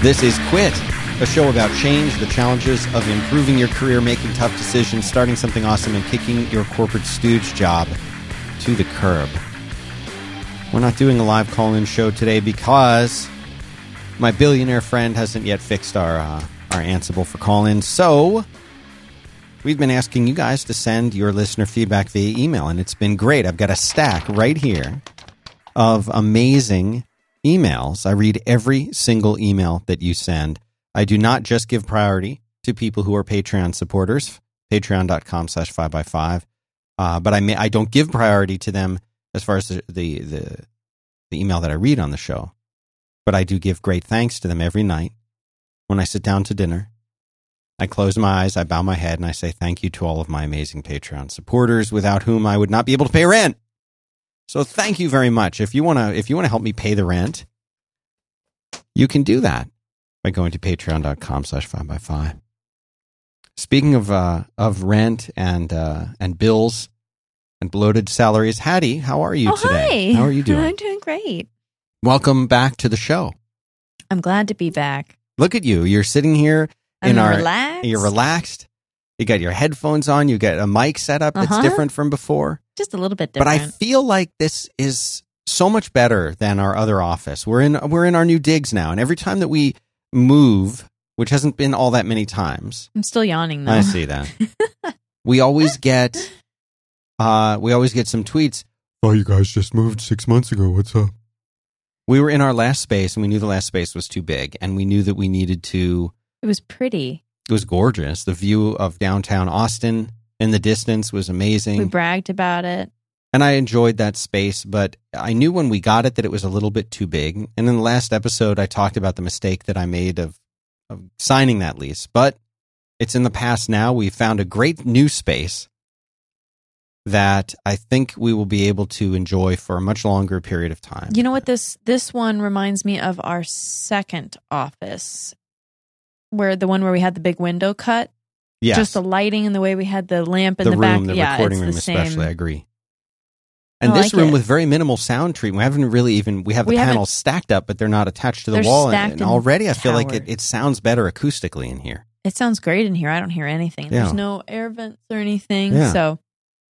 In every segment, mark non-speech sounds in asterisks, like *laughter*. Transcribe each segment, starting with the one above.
This is Quit, a show about change, the challenges of improving your career, making tough decisions, starting something awesome, and kicking your corporate stooge job to the curb. We're not doing a live call in show today because my billionaire friend hasn't yet fixed our, uh, our Ansible for call in. So we've been asking you guys to send your listener feedback via email, and it's been great. I've got a stack right here of amazing emails. I read every single email that you send. I do not just give priority to people who are Patreon supporters, patreon.com slash 5by5, uh, but I, may, I don't give priority to them as far as the, the, the, the email that I read on the show. But I do give great thanks to them every night when I sit down to dinner. I close my eyes, I bow my head, and I say thank you to all of my amazing Patreon supporters without whom I would not be able to pay rent. So thank you very much. If you want to if you want to help me pay the rent, you can do that by going to patreon.com slash five by five. Speaking of uh, of rent and uh, and bills and bloated salaries, Hattie, how are you oh, today? Hi. How are you doing? *laughs* I'm doing great. Welcome back to the show. I'm glad to be back. Look at you. You're sitting here I'm in our relaxed. you're relaxed. You got your headphones on, you got a mic set up that's Uh-huh. different from before. Just a little bit different. But. I feel like this is so much better than our other office. We're in we're in our new digs now, and every time that we move, which hasn't been all that many times, I'm still yawning though. I see that. *laughs* we always get uh we always get some tweets. Oh, you guys just moved six months ago. What's up? We were in our last space and we knew the last space was too big and we knew that we needed to It was pretty. it was gorgeous. The view of downtown Austin in the distance was amazing. We bragged about it. and I enjoyed that space, but I knew when we got it that it was a little bit too big. And in the last episode, I talked about the mistake that I made of, of signing that lease, but it's in the past now. We found a great new space that I think we will be able to enjoy for a much longer period of time. You know what this this one reminds me of our second office, where the one where we had the big window cut. Yes, Just the lighting and the way we had the lamp in the, the, room, back. the yeah, recording room, the especially. same. I agree. And I this like room it. with very minimal sound treatment. We haven't really even we have the We panels stacked up, but they're not attached to the They're wall. And, and already, I feel like it, it sounds better acoustically in here. It sounds great in here. I don't hear anything. Yeah. There's no air vents or anything, Yeah. so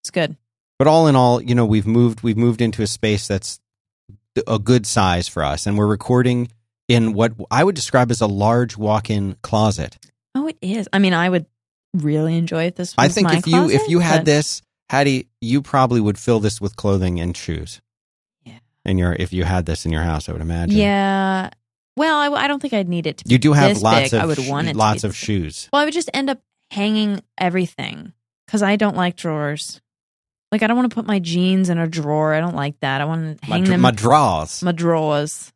it's good. But all in all, you know, we've moved we've moved into a space that's a good size for us, and we're recording in what I would describe as a large walk-in closet. Oh, it is. I mean, I would really enjoy it. This I think my if you if you had but- this, Hattie, you probably would fill this with clothing and shoes. Yeah. In your if you had this in your house, I would imagine. Yeah. Well, I, I don't think I'd need it to be You do have lots big. of I would want it to lots of shoes. Well, I would just end up hanging everything because I don't like drawers. Like, I don't want to put my jeans in a drawer. I don't like that. I want to My, hang dr- them my drawers. my drawers.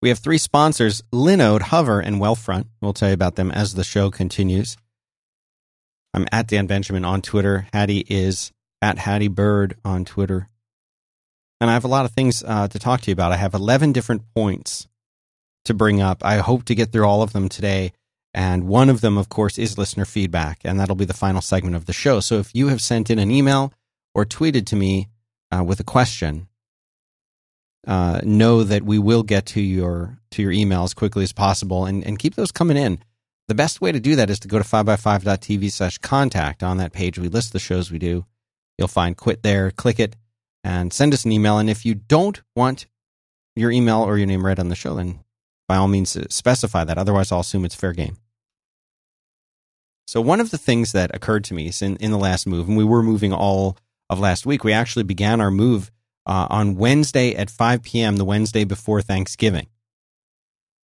We have three sponsors Linode, Hover, and Wealthfront. We'll tell you about them as the show continues. I'm at Dan Benjamin on Twitter. Hattie is at Hattie Bird on Twitter. And I have a lot of things uh, to talk to you about. I have 11 different points to bring up. I hope to get through all of them today. And one of them, of course, is listener feedback. And that'll be the final segment of the show. So if you have sent in an email or tweeted to me uh, with a question, uh, know that we will get to your to your email as quickly as possible and, and keep those coming in. The best way to do that is to go to 5by5.tv slash contact. On that page, we list the shows we do. You'll find quit there, click it, and send us an email. And if you don't want your email or your name read on the show, then by all means uh, specify that. Otherwise, I'll assume it's fair game. So, one of the things that occurred to me in, in the last move, and we were moving all of last week, we actually began our move uh, on Wednesday at 5 p.m., the Wednesday before Thanksgiving.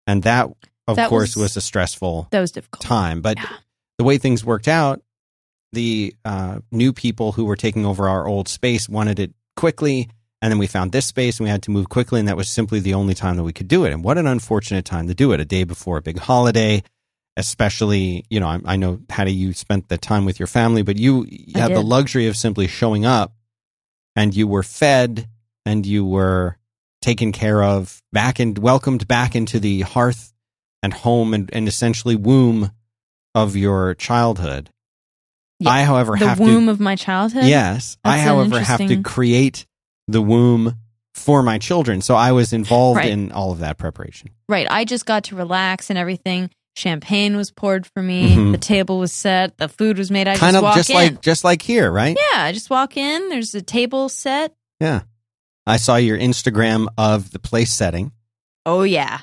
And that, of That course, was- was, a stressful That was difficult. time. But Yeah. the way things worked out, the uh, new people who were taking over our old space wanted it quickly. And then we found this space and we had to move quickly. And that was simply the only time that we could do it. And what an unfortunate time to do it a day before a big holiday. Especially, you know, I, I know, Hattie, you spent the time with your family, but you, you had the luxury of simply showing up and you were fed and you were taken care of, back and welcomed back into the hearth and home and, and essentially womb of your childhood. Yeah. I, however, have The have womb to of my childhood. yes, I, That's an however, have to create the womb for my children. So I was involved Right. in all of that preparation. Right. I just got to relax and everything. Champagne was poured for me. Mhm. The table was set. The food was made. I kind just of just in. like just like here, right? yeah, I just walk in. There's a table set. Yeah. I saw your Instagram of the place setting. Oh yeah.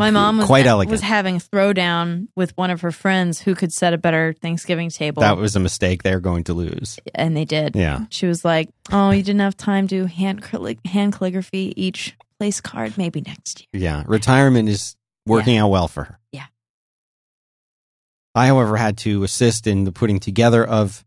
My mom was quite elegant. was having a throwdown with one of her friends who could set a better Thanksgiving table, that was a mistake they're going to lose. and they did. Yeah. She was like, "Oh, you didn't have time to hand hand calligraphy each place card. Maybe next year." Yeah. Retirement is working out well for her. Yeah. I, however, had to assist in the putting together of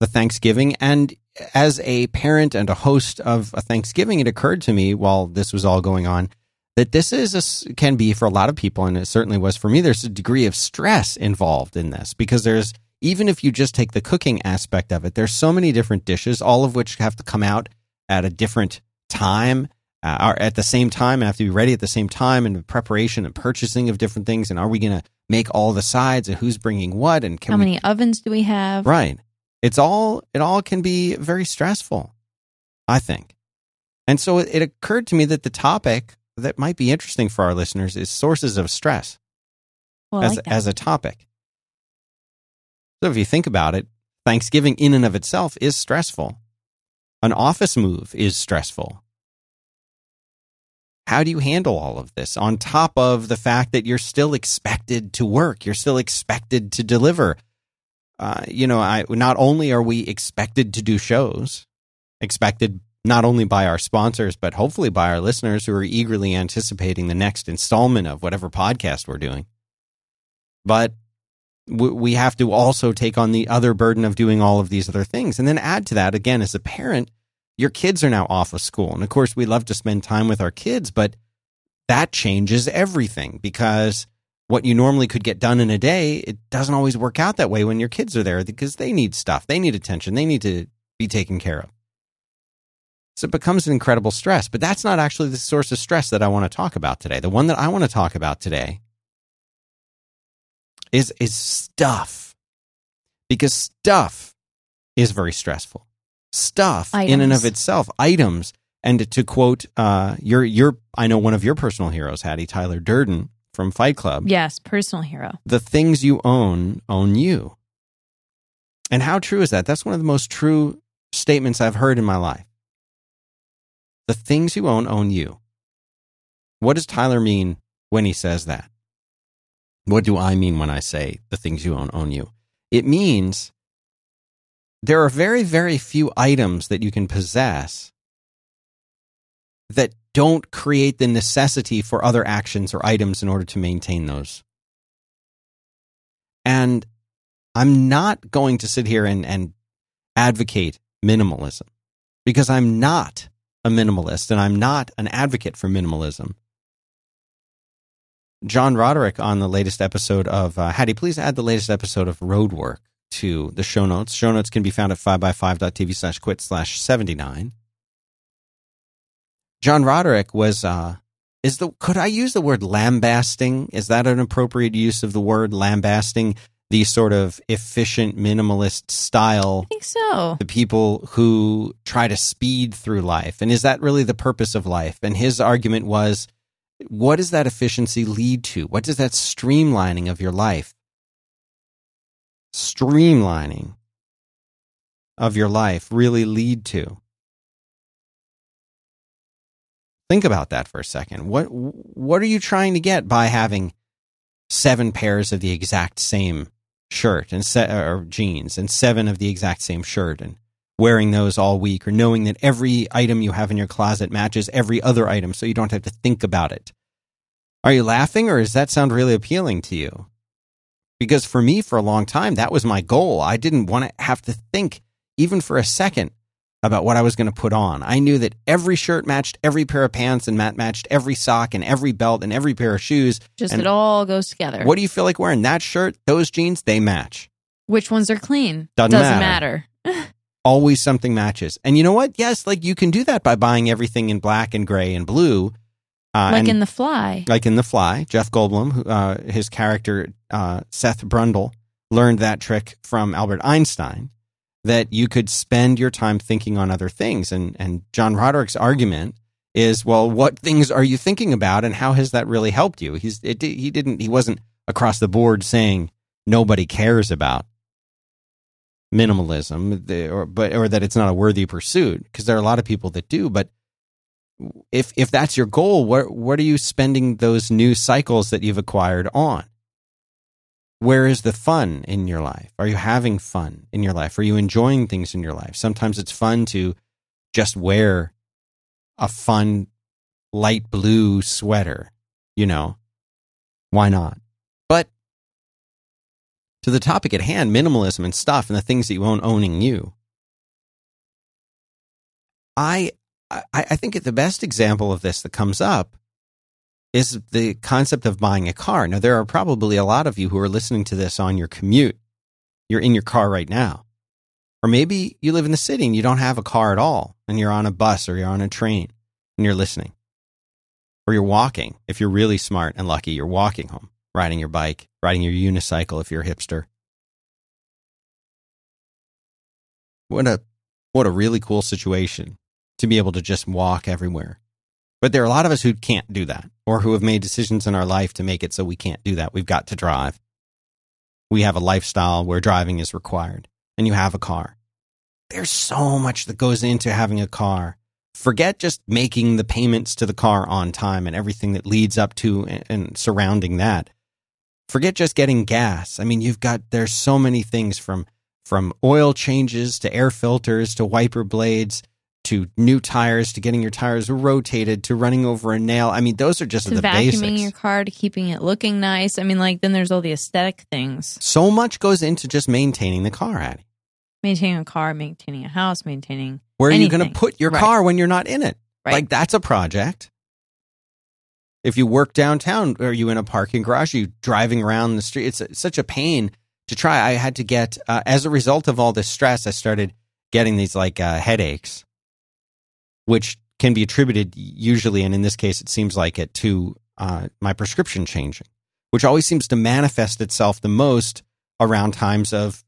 the Thanksgiving. And as a parent and a host of a Thanksgiving, it occurred to me while this was all going on that this is a can be for a lot of people, and it certainly was for me. There's a degree of stress involved in this because there's even if you just take the cooking aspect of it, there's so many different dishes, all of which have to come out at a different time uh, are at the same time and have to be ready at the same time and preparation and purchasing of different things. And are we going to make all the sides and who's bringing what and can How we many ovens do we have? Right. It's all it all can be very stressful, I think. And so it occurred to me that the topic that might be interesting for our listeners is sources of stress Well, as like as a topic. So if you think about it, Thanksgiving in and of itself is stressful. An office move is stressful. How do you handle all of this on top of the fact that you're still expected to work, you're still expected to deliver? Uh, you know, I not only are we expected to do shows, expected not only by our sponsors but hopefully by our listeners who are eagerly anticipating the next installment of whatever podcast we're doing. But we have to also take on the other burden of doing all of these other things. And then add to that, again, as a parent, your kids are now off of school. And of course, we love to spend time with our kids, but that changes everything because what you normally could get done in a day, it doesn't always work out that way when your kids are there because they need stuff, they need attention, they need to be taken care of. So it becomes an incredible stress. But that's not actually the source of stress that I want to talk about today. The one that I want to talk about today is is stuff. Because stuff is very stressful. Stuff in and of itself, items. And to quote uh, your your I know one of your personal heroes, Hattie Tyler Durden from Fight Club yes, personal hero. the things you own own you. And how true is that? That's one of the most true statements I've heard in my life. The things you own own you. What does Tyler mean when he says that? What do I mean when I say the things you own own you? It means there are very, very few items that you can possess that don't create the necessity for other actions or items in order to maintain those. And I'm not going to sit here and, and advocate minimalism because I'm not a minimalist and I'm not an advocate for minimalism. John Roderick on the latest episode of, uh, Hattie, please add the latest episode of Roadwork to the show notes. Show notes can be found at 5by5.tv slash quit slash 79. John Roderick was, uh, is the, could I use the word lambasting? Is that an appropriate use of the word lambasting? The sort of efficient minimalist style I think so. the people who try to speed through life. And is that really the purpose of life? And his argument was what does that efficiency lead to? What does that streamlining of your life, streamlining of your life really lead to? Think about that for a second. What what are you trying to get by having seven pairs of the exact same shirt and set uh, or jeans and seven of the exact same shirt and wearing those all week or knowing that every item you have in your closet matches every other item so you don't have to think about it. Are you laughing or does that sound really appealing to you? Because for me, for a long time, that was my goal. I didn't want to have to think even for a second about what I was going to put on. I knew that every shirt matched every pair of pants and mat matched every sock and every belt and every pair of shoes. Just And it all goes together. What do you feel like wearing? That shirt, those jeans, they match. Which ones are clean? Doesn't matter. *laughs* always something matches. And you know what? Yes, like you can do that by buying everything in black and gray and blue. Uh, like and in The Fly. like in The Fly, Jeff Goldblum, uh, his character uh, Seth Brundle learned that trick from Albert Einstein. That you could spend your time thinking on other things. And, and John Roderick's argument is, well, what things are you thinking about and how has that really helped you? He's, it, he didn't, he wasn't across the board saying nobody cares about minimalism or, but, or that it's not a worthy pursuit because there are a lot of people that do. But if, if that's your goal, what, what are you spending those new cycles that you've acquired on? Where is the fun in your life? Are you having fun in your life? Are you enjoying things in your life? Sometimes it's fun to just wear a fun light blue sweater, you know. Why not? But to the topic at hand, minimalism and stuff and the things that you own owning you. I I, I think the best example of this that comes up is the concept of buying a car. Now, there are probably a lot of you who are listening to this on your commute. You're in your car right now. Or maybe you live in the city and you don't have a car at all, and you're on a bus or you're on a train and you're listening. Or you're walking. If you're really smart and lucky, you're walking home, riding your bike, riding your unicycle if you're a hipster. What a what a really cool situation to be able to just walk everywhere. But there are a lot of us who can't do that or who have made decisions in our life to make it so we can't do that. We've got to drive. We have a lifestyle where driving is required and you have a car. There's so much that goes into having a car. Forget just making the payments to the car on time and everything that leads up to and surrounding that. Forget just getting gas. I mean, you've got, there's so many things from, from oil changes to air filters to wiper blades to new tires to getting your tires rotated to running over a nail. I mean, those are just to the vacuuming basics. your car to keeping it looking nice. I mean, like then there's all the aesthetic things. So much goes into just maintaining the car, Addie. Maintaining a car, maintaining a house, maintaining. Where are you going to put your Right. car when you're not in it? Right. Like that's a project. If you work downtown, are you in a parking garage? Are you driving around the street? It's such a pain to try. I had to get, uh, as a result of all this stress, I started getting these like uh, headaches, which can be attributed usually, and in this case, it seems like it to uh, my prescription changing, which always seems to manifest itself the most around times of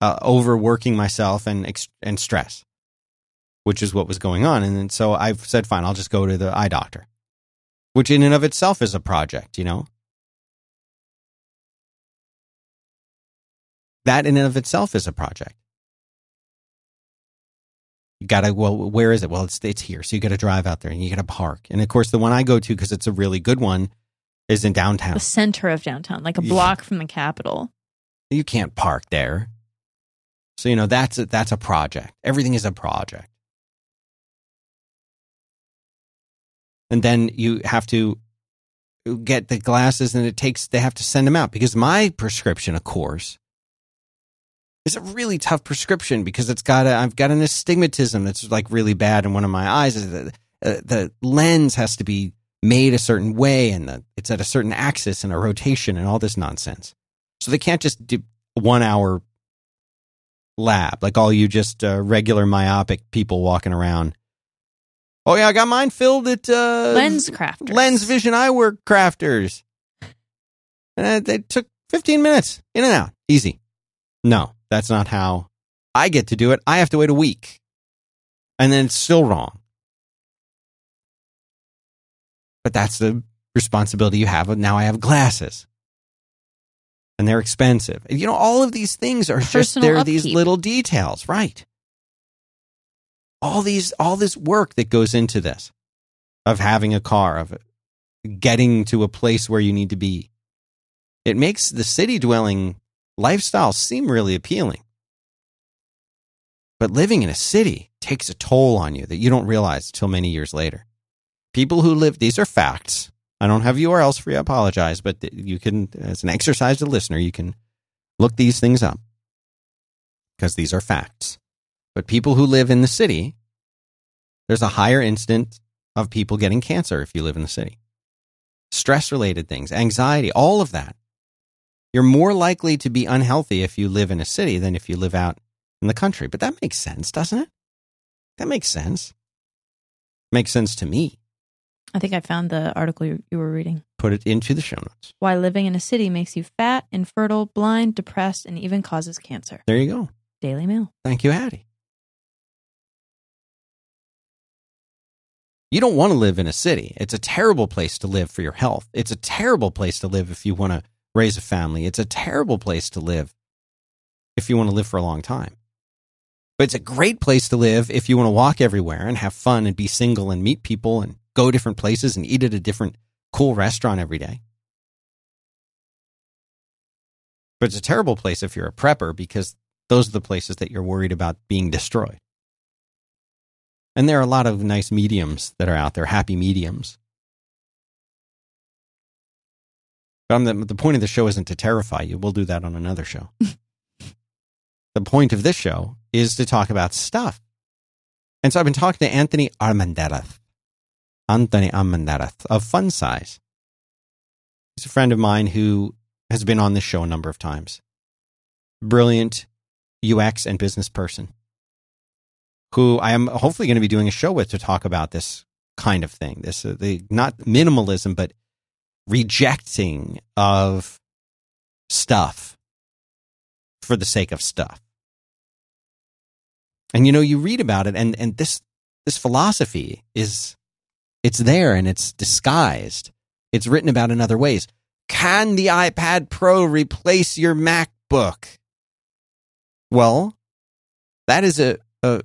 uh, overworking myself and and stress, which is what was going on. And then, so I've said, fine, I'll just go to the eye doctor, which in and of itself is a project, you know. That in and of itself is a project. You gotta well, where is it? Well, it's it's here, so you gotta drive out there and you gotta park. And of course, the one I go to because it's a really good one is in downtown. The center of downtown, like a block from the Capitol. You can't park there. So you know that's a, that's a project. Everything is a project. And then you have to get the glasses and it takes they have to send them out because my prescription of course is a really tough prescription because it's got a I've got an astigmatism that's like really bad in one of my eyes the, uh, the lens has to be made a certain way and the, it's at a certain axis and a rotation and all this nonsense. So they can't just do one hour lab like all you just uh, regular myopic people walking around. Oh yeah, I got mine filled at uh, Lens crafters. Lens Vision Eyewear Crafters. And uh, they took 15 minutes in and out, easy. No, that's not how I get to do it. I have to wait a week, and then it's still wrong. But that's the responsibility you have. Now I have glasses and they're expensive. And, You know, all of these things are just there are these little details, right? All these, all this work that goes into this of having a car, of getting to a place where you need to be. It makes the city dwelling lifestyle seem really appealing. But living in a city takes a toll on you that you don't realize until many years later. People who live, these are facts. I don't have URLs for you. I apologize, but you can, as an exercise to listener, you can look these things up because these are facts. But people who live in the city, there's a higher incidence of people getting cancer if you live in the city. Stress related things, anxiety, all of that. You're more likely to be unhealthy if you live in a city than if you live out in the country. But that makes sense, doesn't it? That makes sense. Makes sense to me. I think I found the article you, you were reading. Put it into the show notes. Why living in a city makes you fat, infertile, blind, depressed, and even causes cancer. There you go. Daily Mail. Thank you, Hattie. You don't want to live in a city. It's a terrible place to live for your health. It's a terrible place to live if you want to raise a family. It's a terrible place to live if you want to live for a long time. But it's a great place to live if you want to walk everywhere and have fun and be single and meet people and go different places and eat at a different cool restaurant every day. But it's a terrible place if you're a prepper because those are the places that you're worried about being destroyed. And there are a lot of nice mediums that are out there, happy mediums. But I'm the, the point of the show isn't to terrify you. We'll do that on another show. *laughs* the point of this show is to talk about stuff. And so I've been talking to Anthony Armendariz, Anthony Armendariz of Fun Size. He's a friend of mine who has been on this show a number of times. Brilliant UX and business person who I am hopefully going to be doing a show with to talk about this kind of thing. This uh, the not minimalism, but rejecting of stuff for the sake of stuff. And you know, you read about it, and and this this philosophy is it's there and it's disguised. It's written about in other ways. Can the iPad Pro replace your MacBook? Well, that is a, a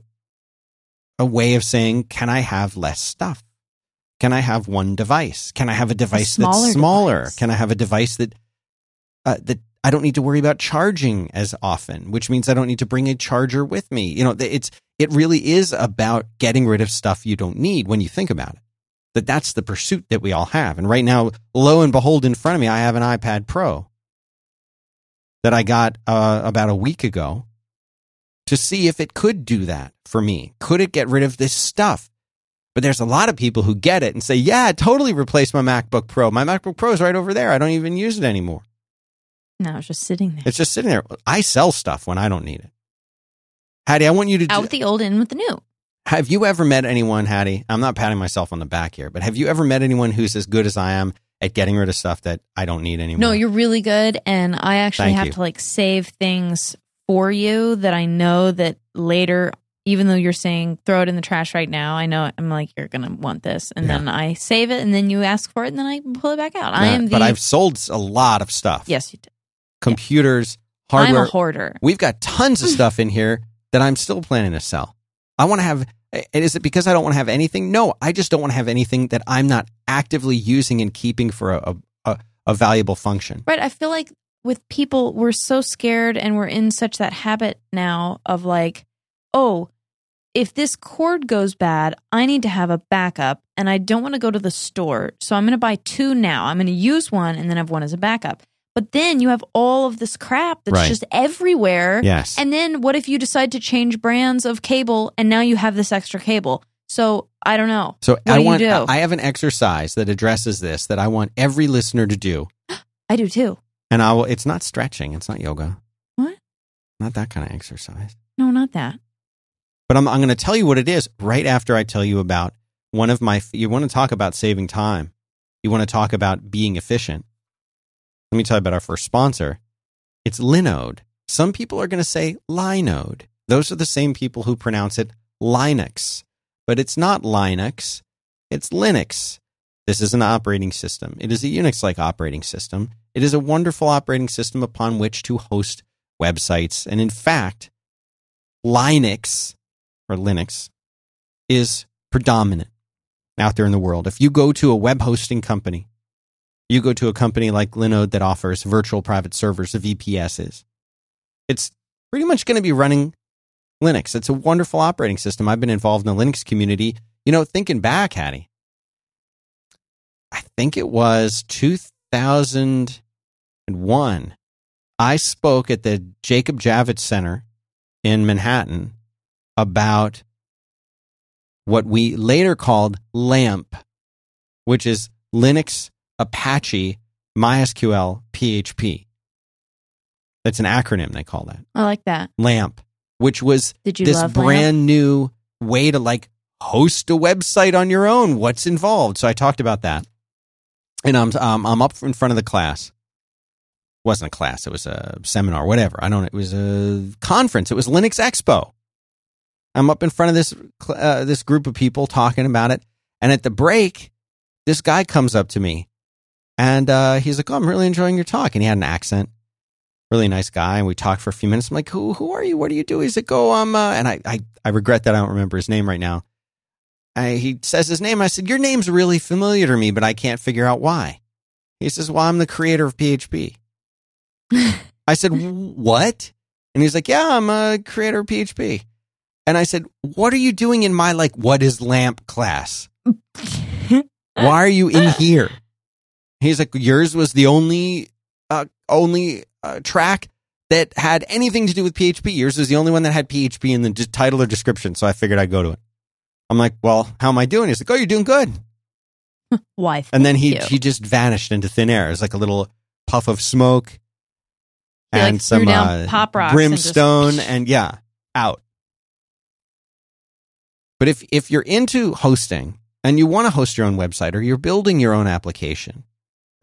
a way of saying, can I have less stuff? Can I have one device? Can I have a device a smaller that's smaller? device. Can I have a device that uh, that I don't need to worry about charging as often, which means I don't need to bring a charger with me. You know, it's it really is about getting rid of stuff you don't need when you think about it. That that's the pursuit that we all have. And right now, lo and behold, in front of me, I have an iPad Pro that I got uh, about a week ago to see if it could do that for me. Could it get rid of this stuff? But there's a lot of people who get it and say, yeah, totally replaced my MacBook Pro. My MacBook Pro is right over there. I don't even use it anymore. No, it's just sitting there. It's just sitting there. I sell stuff when I don't need it. Hattie, I want you to. Out do- with the old, in with the new. have you ever met anyone, Hattie? I'm not patting myself on the back here, but have you ever met anyone who's as good as I am at getting rid of stuff that I don't need anymore? No, you're really good, and I actually Thank have you. to like save things for you that I know that later, even though you're saying throw it in the trash right now, I know I'm like you're gonna want this, and Yeah. then I save it, and then you ask for it, and then I pull it back out. I am the but I've sold a lot of stuff. yes, you did. computers, hardware. I'm a hoarder. We've got tons of *laughs* stuff in here that I'm still planning to sell. I want to have. Is it because I don't want to have anything? No, I just don't want to have anything that I'm not actively using and keeping for a a, a valuable function. Right. I feel like with people, we're so scared and we're in such that habit now of like, oh, if this cord goes bad, I need to have a backup and I don't want to go to the store. So I'm going to buy two now. I'm going to use one and then have one as a backup. But then you have all of this crap that's Right. just everywhere. Yes. And then what if you decide to change brands of cable and now you have this extra cable? So I don't know. So What I want. I have an exercise that addresses this that I want every listener to do, *gasps* I do too. and I will. It's not stretching. It's not yoga. What? Not that kind of exercise. No, not that. But I'm, I'm going to tell you what it is right after I tell you about one of my. You want to talk about saving time. You want to talk about being efficient. Let me tell you about our first sponsor. It's Linode. Some people are going to say Linode. Those are the same people who pronounce it Linux. But it's not Linux, it's Linux. This is an operating system. It is a Unix like operating system. It is a wonderful operating system upon which to host websites. And in fact, Linux or Linux is predominant out there in the world. If you go to a web hosting company, you go to a company like Linode that offers virtual private servers, the VPSs, it's pretty much going to be running Linux. It's a wonderful operating system. I've been involved in the Linux community. You know, thinking back, Hattie, I think it was 2001. I spoke at the Jacob Javits Center in Manhattan about what we later called LAMP, which is Linux Apache MySQL PHP. That's an acronym they call that. I like that. LAMP, which was this brand Lamp? new way to like host a website on your own. What's involved? So I talked about that, and I'm um, I'm up in front of the class, wasn't a class. It was a seminar, whatever. I don't know. It was a conference. It was Linux Expo. I'm up in front of this uh, this group of people talking about it, and at the break, this guy comes up to me, and uh, he's like, "Oh, I'm really enjoying your talk," and he had an accent. Really nice guy, and we talked for a few minutes. I'm like, "Who who are you? What do you do?" He's like, "Oh, I'm," uh, and I, I I regret that I don't remember his name right now. I, he says his name. I said, "Your name's really familiar to me, but I can't figure out why." He says, "Well, I'm the creator of PHP." *laughs* I said, "What?" And he's like, "Yeah, I'm a creator of PHP." And I said, "What are you doing in my like what is lamp class? Why are you in *laughs* here?" He's like, "Yours was the only uh, only uh, track that had anything to do with PHP. Yours was the only one that had PHP in the d- title or description, so I figured I'd go to it." I'm like, "Well, how am I doing?" He's like, "Oh, you're doing good." *laughs* Why? And then he you. he just vanished into thin air. It was like a little puff of smoke He, and threw some uh, pop rocks and just- brimstone and yeah, out. But if if you're into hosting and you want to host your own website or you're building your own application,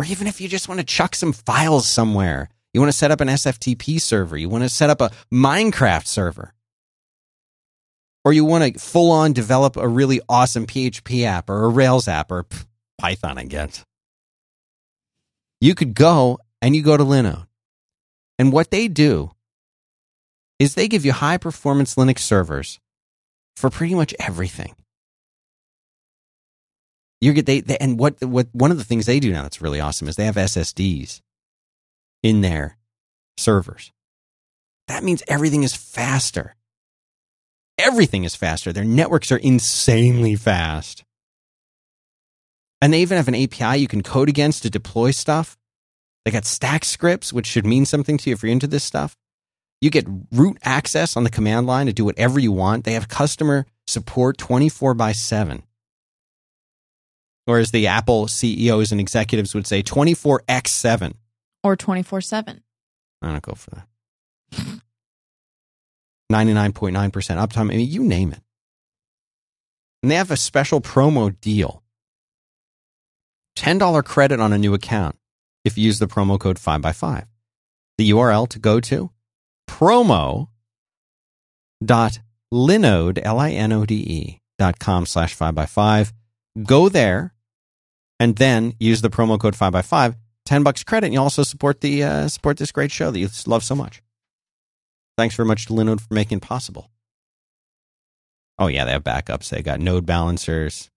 or even if you just want to chuck some files somewhere, you want to set up an SFTP server, you want to set up a Minecraft server, or you want to full on develop a really awesome PHP app or a Rails app or Python, I guess. You could go and you go to Linode. And what they do is they give you high performance Linux servers for pretty much everything. You get they, they and what what one of the things they do now that's really awesome is they have SSDs in their servers. That means everything is faster. Everything is faster. Their networks are insanely fast. And they even have an API you can code against to deploy stuff. They got stack scripts, which should mean something to you if you're into this stuff. You get root access on the command line to do whatever you want. They have customer support 24 by 7. Or as the Apple CEOs and executives would say, 24x7. or twenty four seven. I don't go for that. 99.9% uptime. I mean, you name it. And they have a special promo deal $10 credit on a new account if you use the promo code 5x5. The URL to go to promo dot linode, L-I-N-O-D-E dot com slash 5x5. Go there and then use the promo code 5 by 5 10 bucks credit and you also support the uh, support this great show that you love so much. Thanks very much to linode for making it possible. Oh yeah they have backups. They got node balancers.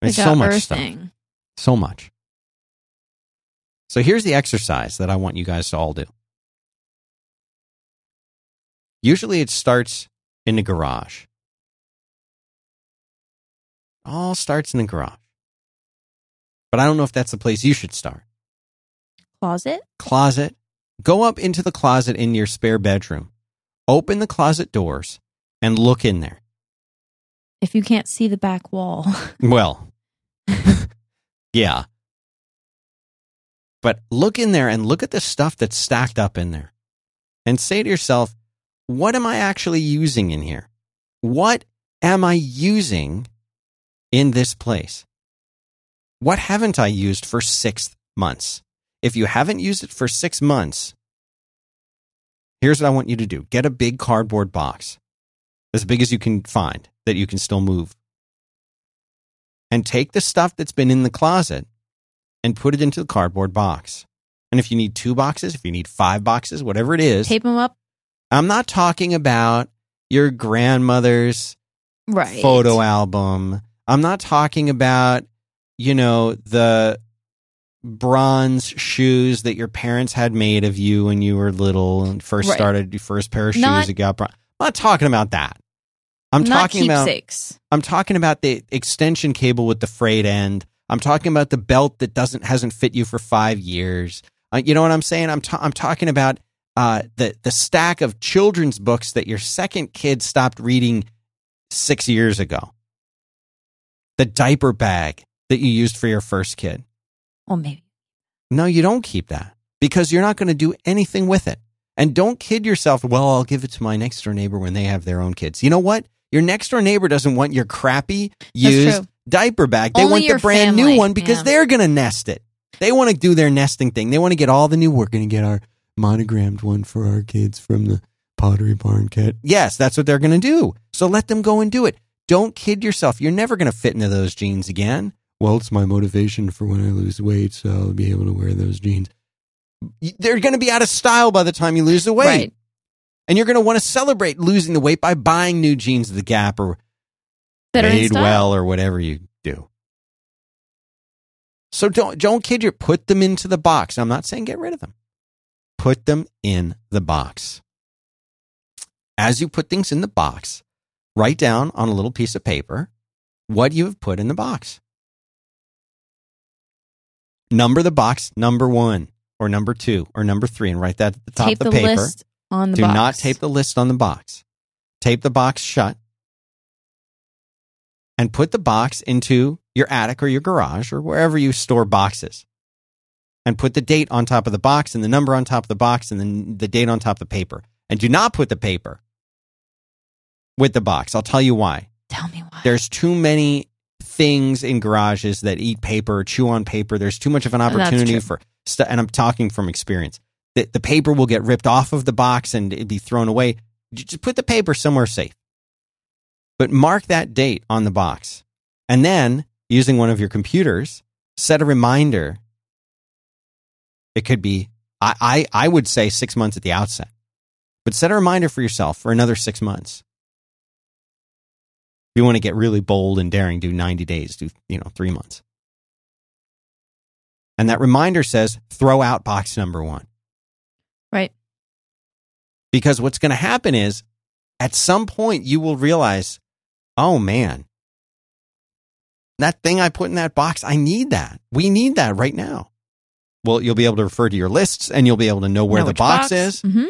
They so much stuff. so much. So here's the exercise that i want you guys to all do usually it starts in the garage all starts in the garage but i don't know if that's the place you should start Closet. closet. Go up into the closet in your spare bedroom. Open the closet doors and look in there. If you can't see the back wall, *laughs* Well, *laughs* yeah. But look in there and look at the stuff that's stacked up in there. And say to yourself, what am I actually using in here? What am I using in this place? What haven't I used for six months? If you haven't used it for six months, here's what I want you to do get a big cardboard box, as big as you can find that you can still move and take the stuff that's been in the closet and put it into the cardboard box. And if you need two boxes, if you need five boxes, whatever it is, tape them up. I'm not talking about your grandmother's Right. photo album. I'm not talking about, you know, the bronze shoes that your parents had made of you when you were little and first Right. started your first pair of shoes Not- that got bron- I'm not talking about that. I'm talking about. I'm talking about the extension cable with the frayed end. I'm talking about the belt that doesn't hasn't fit you for five years. Uh, you know what I'm saying? I'm ta- I'm talking about uh, the the stack of children's books that your second kid stopped reading six years ago. The diaper bag that you used for your first kid. Well, maybe. No, you don't keep that because you're not going to do anything with it. And don't kid yourself, well, I'll give it to my next door neighbor when they have their own kids. You know what? Your next door neighbor doesn't want your crappy used diaper bag. They Only want the brand new one because yeah. they're going to nest it. They want to do their nesting thing. They want to get all the new. We're going to get our monogrammed one for our kids from the Pottery Barn kit. Yes, that's what they're going to do. So let them go and do it. Don't kid yourself. You're never going to fit into those jeans again. Well, it's my motivation for when I lose weight, so I'll be able to wear those jeans. They're going to be out of style by the time you lose the weight. Right. And you're going to want to celebrate losing the weight by buying new jeans at the Gap or That Madewell or whatever you do. So don't don't kid your put them into the box. I'm not saying get rid of them. Put them in the box. As you put things in the box, write down on a little piece of paper what you have put in the box. Number the box number 1 or number 2 or number 3 and write that at the top Tape of the, the paper. list on the Do box. not tape the list on the box. Tape the box shut and put the box into your attic or your garage or wherever you store boxes. And put the date on top of the box and the number on top of the box and then the date on top of the paper. And do not put the paper with the box. I'll tell you why. Tell me why. There's too many things in garages that eat paper, chew on paper. There's too much of an opportunity for stuff. And I'm talking from experience. The, the paper will get ripped off of the box and it'd be thrown away. Just put the paper somewhere safe. But mark that date on the box. And then, using one of your computers, set a reminder. It could be, I, I, I would say six months at the outset, but set a reminder for yourself for another six months. If you want to get really bold and daring, do 90 days, do, you know, three months. And that reminder says, throw out box number one. Right. Because what's going to happen is at some point you will realize, oh man, that thing I put in that box, I need that. We need that right now. Well, you'll be able to refer to your lists and you'll be able to know where Know the which box, is. hmm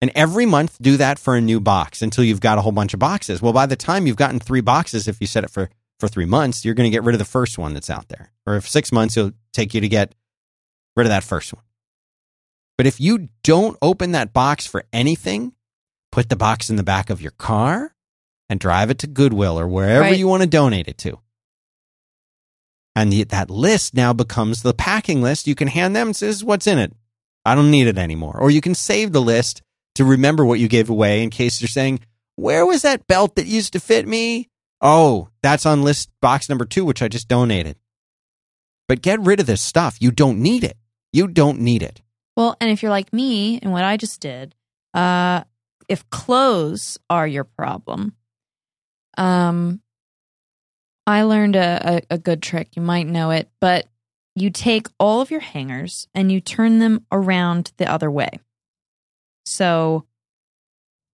And every month, do that for a new box until you've got a whole bunch of boxes. Well, by the time you've gotten three boxes, if you set it for, for three months, you're going to get rid of the first one that's out there. Or if six months, it'll take you to get rid of that first one. But if you don't open that box for anything, put the box in the back of your car and drive it to Goodwill or wherever Right. you want to donate it to. And that list now becomes the packing list. You can hand them says, what's in it? I don't need it anymore. Or you can save the list to remember what you gave away in case you're saying, where was that belt that used to fit me? Oh, that's on list box number two, which I just donated. But get rid of this stuff. You don't need it. You don't need it. Well, and if you're like me and what I just did, uh, if clothes are your problem, um, I learned a, a, a good trick. You might know it, but you take all of your hangers and you turn them around the other way. So,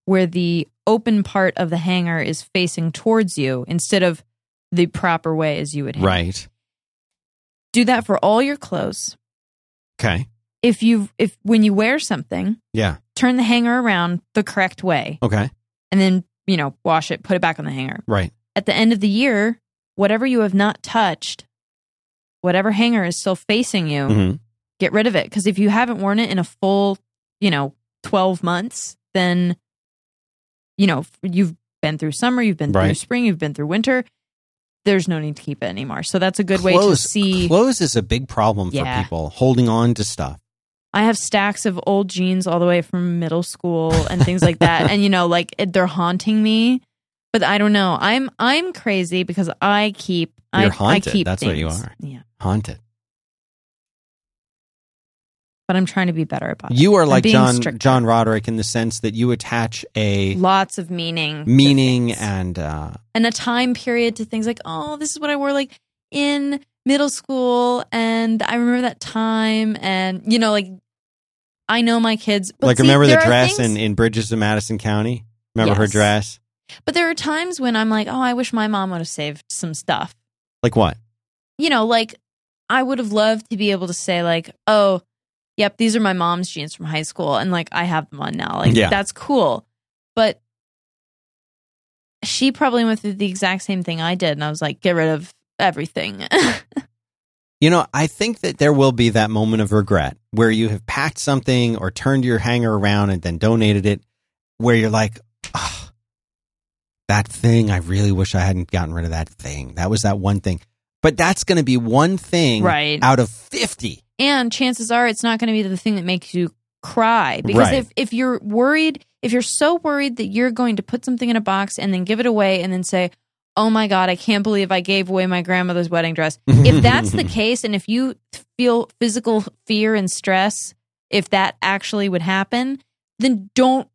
where the open part of the hanger is facing towards you instead of the proper way as you would hang. Right. Do that for all your clothes. Okay. If you if when you wear something, Yeah. turn the hanger around the correct way Okay. and then, you know, wash it, put it back on the hanger. Right. At the end of the year, whatever you have not touched, whatever hanger is still facing you, hmm get rid of it. Because if you haven't worn it in a full, you know, 12 months, then, you know, you've been through summer, you've been through spring, you've been through winter. There's no need to keep it anymore. So that's a good way to see. clothes is a big problem Yeah. for people holding on to stuff. I have stacks of old jeans all the way from middle school and things like that. *laughs* and you know, like it, they're haunting me. But I don't know. I'm I'm crazy because I keep I, You're I haunted. keep That's what you are. Yeah. Haunted. But I'm trying to be better about it. You are I'm like John stricter. John Roderick in the sense that you attach a Lots of meaning. meaning and uh, and a time period to things like, oh, this is what I wore like in middle school and I remember that time and you know, like I know my kids like see, remember the dress things- in, in Bridges of Madison County? Remember her dress? But there are times when I'm like, oh, I wish my mom would have saved some stuff. Like what? You know, like I would have loved to be able to say, like, oh, yep, these are my mom's jeans from high school, and like I have them on now. Like Yeah. that's cool. But she probably went through the exact same thing I did, and I was like, get rid of everything. *laughs* You know, I think that there will be that moment of regret where you have packed something or turned your hanger around and then donated it, where you're like, that thing, I really wish I hadn't gotten rid of that thing. That was that one thing. But that's going to be one thing Right. out of 50. and chances are it's not going to be the thing that makes you cry because Right. if if you're worried if you're so worried that you're going to put something in a box and then give it away and then say oh my god i can't believe i gave away my grandmother's wedding dress *laughs* if that's the case and if you feel physical fear and stress if that actually would happen then don't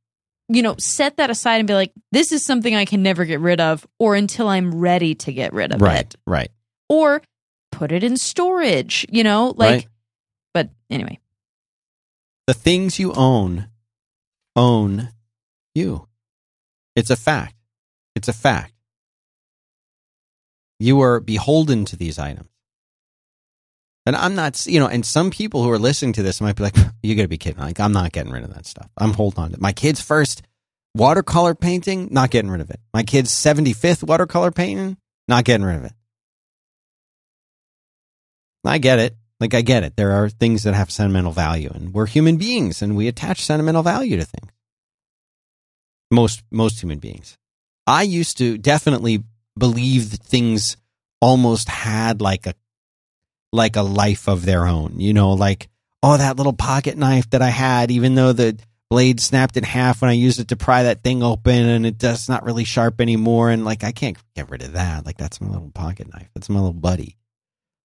you know set that aside and be like this is something i can never get rid of or until i'm ready to get rid of right, it right. Right. Or put it in storage you know like Right. but anyway The things you own own you. It's a fact. It's a fact. You are beholden to these items. And I'm not, you know, and some people who are listening to this might be like, *laughs* you got to be kidding. Like, I'm not getting rid of that stuff. I'm holding on to it. My kid's first watercolor painting, not getting rid of it. My kid's 75th watercolor painting, not getting rid of it. I get it. Like, I get it. There are things that have sentimental value, and we're human beings and we attach sentimental value to things. Most, most human beings. I used to definitely believe that things almost had like a like a life of their own. You know, like oh that little pocket knife that I had, even though the blade snapped in half when I used it to pry that thing open, and it does not really sharp anymore, and like I can't get rid of that. Like that's my little pocket knife. That's my little buddy.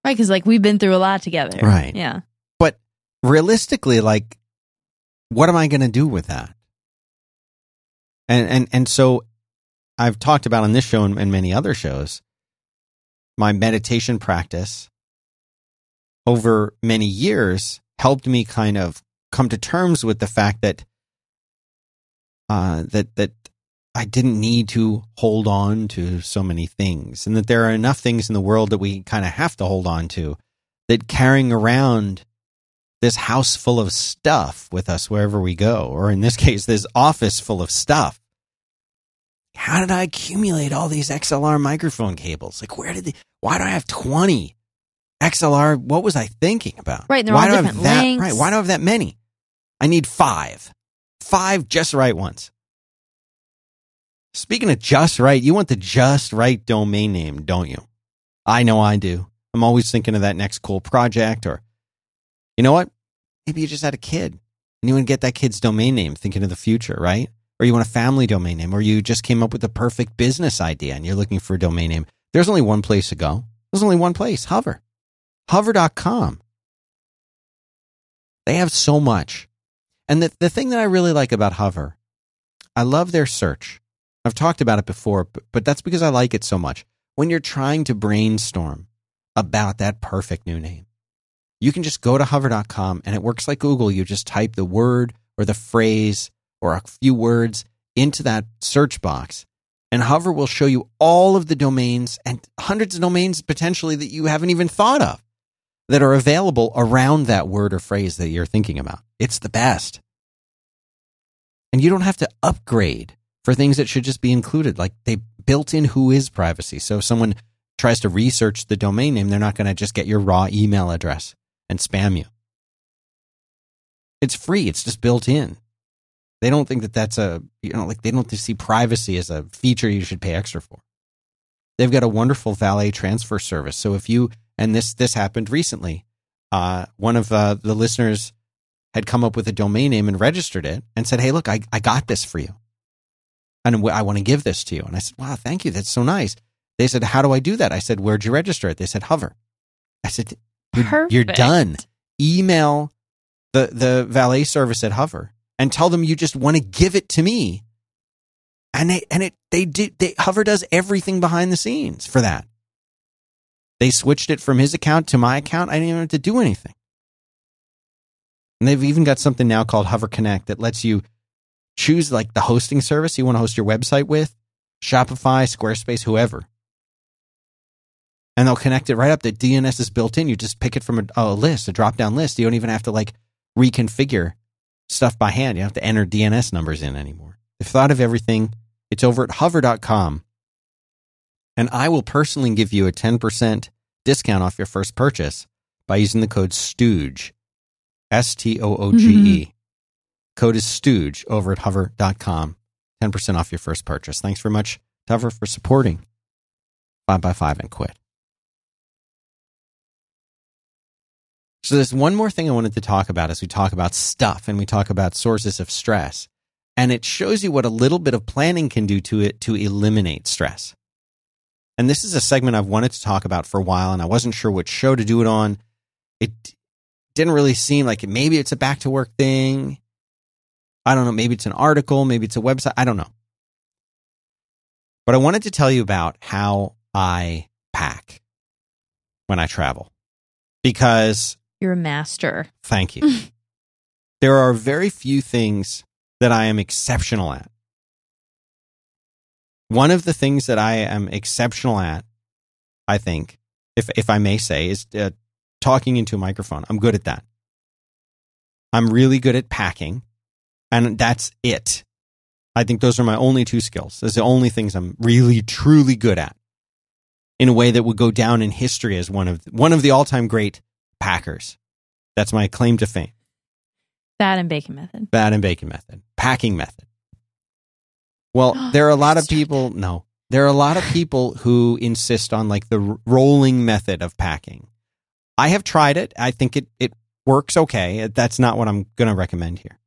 Right, because like we've been through a lot together. Right. Yeah. But realistically, like, what am I going to do with that? And and and so, I've talked about on this show and, and many other shows, my meditation practice over many years helped me kind of come to terms with the fact that uh, that that I didn't need to hold on to so many things, and that there are enough things in the world that we kind of have to hold on to. That carrying around this house full of stuff with us wherever we go, or in this case, this office full of stuff. How did I accumulate all these XLR microphone cables? Like, where did they? Why do I have twenty XLR? What was I thinking about? Right, they're why all do I have different that? lengths. Right, why do I have that many? I need five, five just right ones. Speaking of just right, you want the just right domain name, don't you? I know I do. I'm always thinking of that next cool project, or you know what? Maybe you just had a kid and you want to get that kid's domain name, thinking of the future, right? Or you want a family domain name, or you just came up with the perfect business idea and you're looking for a domain name. There's only one place to go. There's only one place Hover. Hover.com. They have so much. And the, the thing that I really like about Hover, I love their search. I've talked about it before, but, but that's because I like it so much. When you're trying to brainstorm about that perfect new name, you can just go to hover.com and it works like Google. You just type the word or the phrase or a few words into that search box, and Hover will show you all of the domains and hundreds of domains potentially that you haven't even thought of that are available around that word or phrase that you're thinking about. It's the best. And you don't have to upgrade for things that should just be included. Like they built in WHOIS privacy. So if someone tries to research the domain name, they're not going to just get your raw email address and spam you. It's free. It's just built in. They don't think that that's a, you know, like they don't see privacy as a feature you should pay extra for. They've got a wonderful valet transfer service. So if you, and this, this happened recently, uh, one of uh, the listeners had come up with a domain name and registered it and said, Hey, look, I, I got this for you. And I want to give this to you. And I said, Wow, thank you. That's so nice. They said, How do I do that? I said, Where'd you register it? They said, Hover. I said, You're, you're done. Email the, the valet service at Hover and tell them you just want to give it to me. And they, and it, they did, they, Hover does everything behind the scenes for that. They switched it from his account to my account. I didn't even have to do anything. And they've even got something now called Hover Connect that lets you choose like the hosting service you want to host your website with Shopify, Squarespace, whoever. And they'll connect it right up. The DNS is built in. You just pick it from a, a list, a drop down list. You don't even have to like reconfigure stuff by hand. You don't have to enter DNS numbers in anymore. They've thought of everything. It's over at hover.com. And I will personally give you a 10% discount off your first purchase by using the code STOOGE. S T O O G E. Mm-hmm. Code is STOOGE over at hover.com. 10% off your first purchase. Thanks very much, Hover, for supporting 5 by 5 and Quit. So there's one more thing I wanted to talk about as we talk about stuff and we talk about sources of stress. And it shows you what a little bit of planning can do to it to eliminate stress. And this is a segment I've wanted to talk about for a while and I wasn't sure which show to do it on. It didn't really seem like it, maybe it's a back to work thing. I don't know. Maybe it's an article. Maybe it's a website. I don't know. But I wanted to tell you about how I pack when I travel because You're a master. thank you. *laughs* there are very few things that I am exceptional at. One of the things that I am exceptional at, I think, if if I may say, is uh, talking into a microphone. I'm good at that. I'm really good at packing, and that's it. I think those are my only two skills. Those are the only things I'm really truly good at. In a way that would go down in history as one of one of the all time great packers. That's my claim to fame. That and bacon method. Bad and bacon method, packing method. Well, *gasps* there are a lot of people. No, there are a lot of *sighs* people who insist on like the rolling method of packing. I have tried it. I think it it works okay. Uh, that's not what I'm going to recommend here.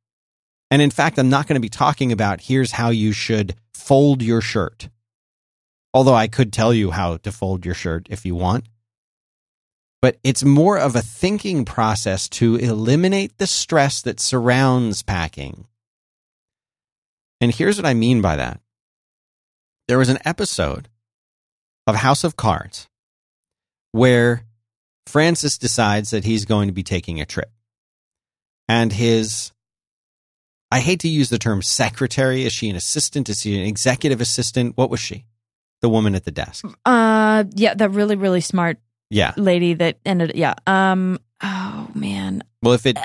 And in fact, I'm not going to be talking about here's how you should fold your shirt. Although I could tell you how to fold your shirt if you want. But it's more of a thinking process to eliminate the stress that surrounds packing. And here's what I mean by that. There was an episode of House of Cards where Francis decides that he's going to be taking a trip. And his, I hate to use the term secretary. Is she an assistant? Is she an executive assistant? What was she? The woman at the desk. Uh, yeah, that really, really smart Yeah. lady that ended. Yeah. Um. Oh man. Well, if it,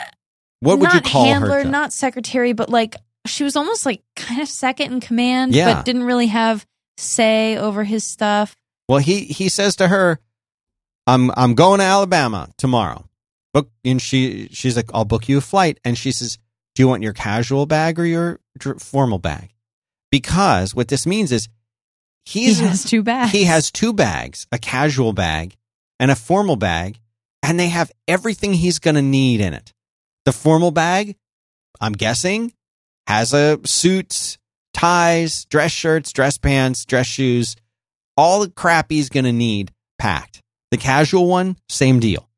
what would not you call handler, her? job? not secretary, but like she was almost like kind of second in command, Yeah. but didn't really have say over his stuff. Well, he he says to her, "I'm I'm going to Alabama tomorrow." Book and she she's like, "I'll book you a flight." And she says, "Do you want your casual bag or your formal bag?" Because what this means is he's he has two bags. he has two bags, a casual bag and a formal bag, and they have everything he's going to need in it. The formal bag, I'm guessing, has a suits, ties, dress shirts, dress pants, dress shoes, all the crap he's going to need packed. The casual one, same deal.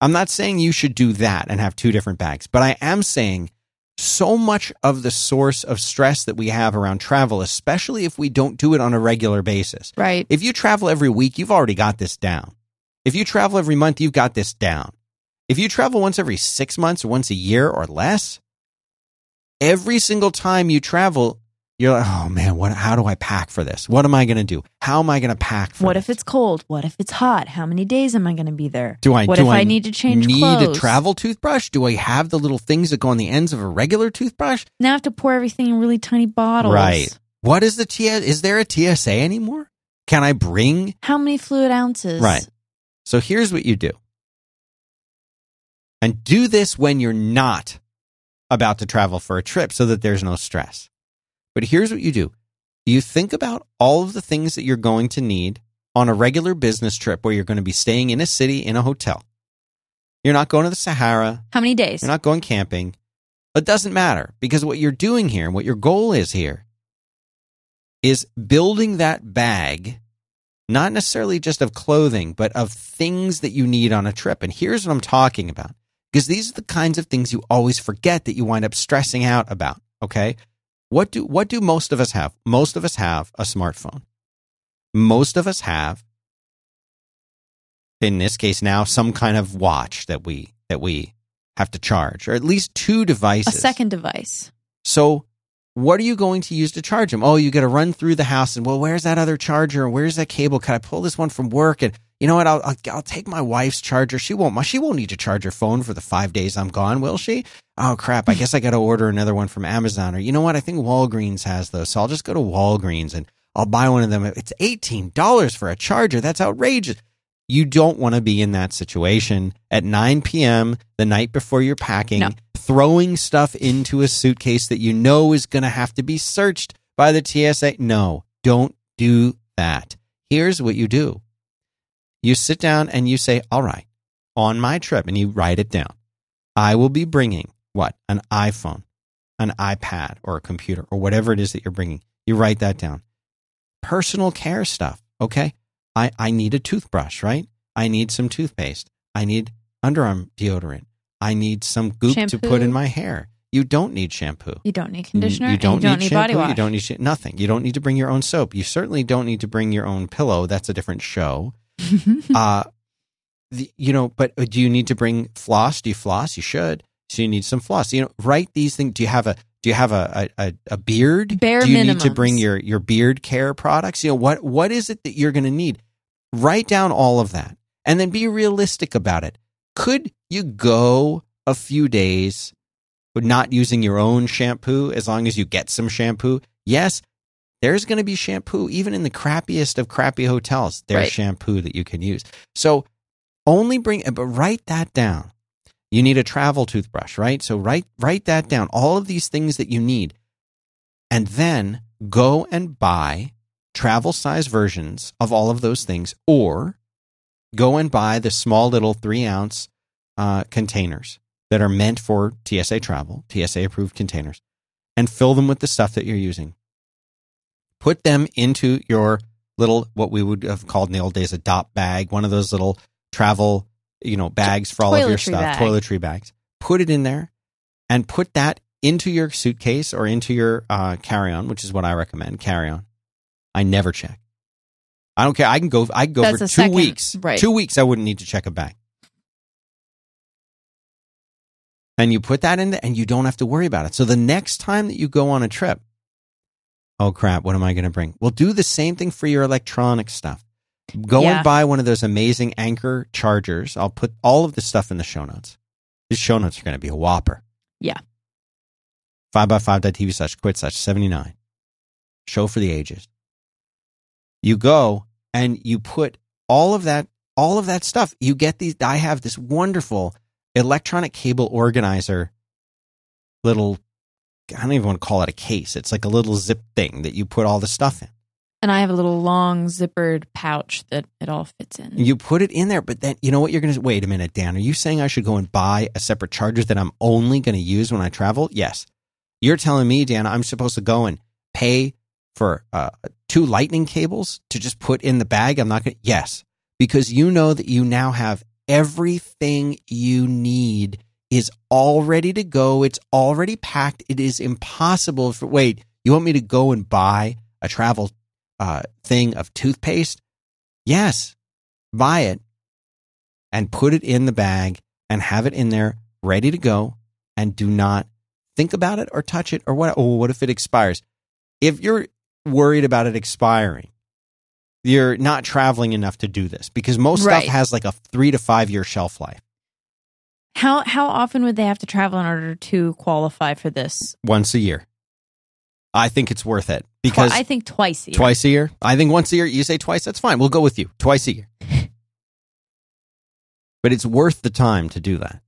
I'm not saying you should do that and have two different bags, but I am saying so much of the source of stress that we have around travel, especially if we don't do it on a regular basis. right. If you travel every week, you've already got this down. If you travel every month, you've got this down. If you travel once every six months or once a year or less, every single time you travel, you're like, oh man, what, how do I pack for this? What am I going to do? How am I going to pack for What this? if it's cold? What if it's hot? How many days am I going to be there? Do I? What do if I need to change Need clothes? a travel toothbrush? Do I have the little things that go on the ends of a regular toothbrush? Now I have to pour everything in really tiny bottles. Right. What is the TS? Is there a TSA anymore? Can I bring? How many fluid ounces? Right. So here's what you do. And do this when you're not about to travel for a trip so that there's no stress. But here's what you do. You think about all of the things that you're going to need on a regular business trip where you're going to be staying in a city in a hotel. You're not going to the Sahara. How many days? You're not going camping. It doesn't matter because what you're doing here and what your goal is here is building that bag, not necessarily just of clothing, but of things that you need on a trip. And here's what I'm talking about because these are the kinds of things you always forget that you wind up stressing out about. Okay. What do, what do most of us have? Most of us have a smartphone. Most of us have, in this case now, some kind of watch that we, that we have to charge, or at least two devices. a second device. So, what are you going to use to charge them? Oh, you got to run through the house and well, where's that other charger? And Where's that cable? Can I pull this one from work? And you know what? I'll I'll, I'll take my wife's charger. She won't. She won't need to charge her phone for the five days I'm gone, will she? Oh crap! I guess I got to order another one from Amazon. Or you know what? I think Walgreens has those, so I'll just go to Walgreens and I'll buy one of them. It's eighteen dollars for a charger. That's outrageous. You don't want to be in that situation at 9 p.m. the night before you're packing, No. throwing stuff into a suitcase that you know is going to have to be searched by the TSA. No, don't do that. Here's what you do you sit down and you say, All right, on my trip, and you write it down, I will be bringing what? An iPhone, an iPad, or a computer, or whatever it is that you're bringing. You write that down. Personal care stuff. Okay. I, I need a toothbrush, right? I need some toothpaste. I need underarm deodorant. I need some goop to put in my hair. You don't need shampoo. You don't need conditioner. You, and don't, you don't need, need, shampoo. body wash. You don't need sh- nothing. You don't need to bring your own soap. You certainly don't need to bring your own pillow. That's a different show. *laughs* uh, the, you know, but uh, do you need to bring floss? Do you floss? You should. So you need some floss. You know, write these things. Do you have a do you have a a, a, beard? Bare do you need to bring your your beard care products? You know what what is it that you're going to need? Write down all of that and then be realistic about it. Could you go a few days with not using your own shampoo as long as you get some shampoo? Yes, there's going to be shampoo even in the crappiest of crappy hotels. There's Right. shampoo that you can use. So only bring but write that down. You need a travel toothbrush, right? So write write that down. All of these things that you need. And then go and buy travel size versions of all of those things or go and buy the small little three ounce uh, containers that are meant for TSA travel, TSA approved containers, and fill them with the stuff that you're using. Put them into your little, what we would have called in the old days, a dopp bag, one of those little travel, you know, bags for all of your stuff, bag. toiletry bags. Put it in there and put that into your suitcase or into your uh, carry on, which is what I recommend. Carry on. I never check. I don't care. I can go. I can go That's for two second- weeks. right. Two weeks. I wouldn't need to check a bag. And you put that in there, and you don't have to worry about it. So the next time that you go on a trip, oh crap, what am I going to bring? Well, do the same thing for your electronic stuff. Go Yeah. and buy one of those amazing Anker chargers. I'll put all of the stuff in the show notes. These show notes are going to be a whopper. Yeah. 5by5.tv slash quit slash 79. Show for the ages. You go and you put all of that, all of that stuff. You get these. I have this wonderful electronic cable organizer little, I don't even want to call it a case. It's like a little zip thing that you put all the stuff in. And I have a little long zippered pouch that it all fits in. You put it in there, but then you know what you're going to wait a minute, Dan. Are you saying I should go and buy a separate charger that I'm only going to use when I travel? Yes. You're telling me, Dan, I'm supposed to go and pay for uh, two lightning cables to just put in the bag? I'm not going to. Yes. Because you know that you now have everything you need is all ready to go. It's already packed. It is impossible for. Wait, you want me to go and buy a travel uh, thing of toothpaste? Yes buy it and put it in the bag and have it in there ready to go and do not think about it or touch it or what oh what if it expires if you're worried about it expiring you're not traveling enough to do this because most Right. stuff has like a 3 to 5 year shelf life How how often would they have to travel in order to qualify for this? once a year i think it's worth it because I think twice a year. Twice a year? I think once a year. You say twice, that's fine. We'll go with you. Twice a year. *laughs* but it's worth the time to do that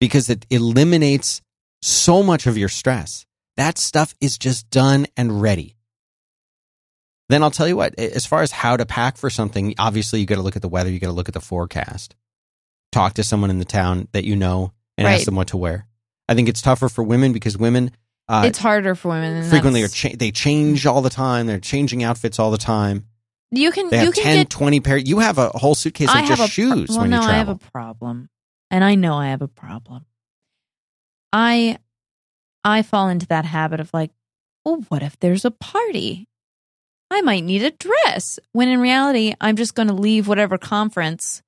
because it eliminates so much of your stress. That stuff is just done and ready. Then I'll tell you what, as far as how to pack for something, obviously you got to look at the weather, you got to look at the forecast. Talk to someone in the town that you know and ask them what to wear. I think it's tougher for women because women uh, it's harder for women. And frequently are cha- they change all the time. They're changing outfits all the time. you can They you can 10, get 20 pair. You have a whole suitcase of I just have a pro- shoes well, when no, I have a problem, and I know I have a problem. I I fall into that habit of like, well, what if there's a party? I might need a dress. When in reality, I'm just going to leave whatever conference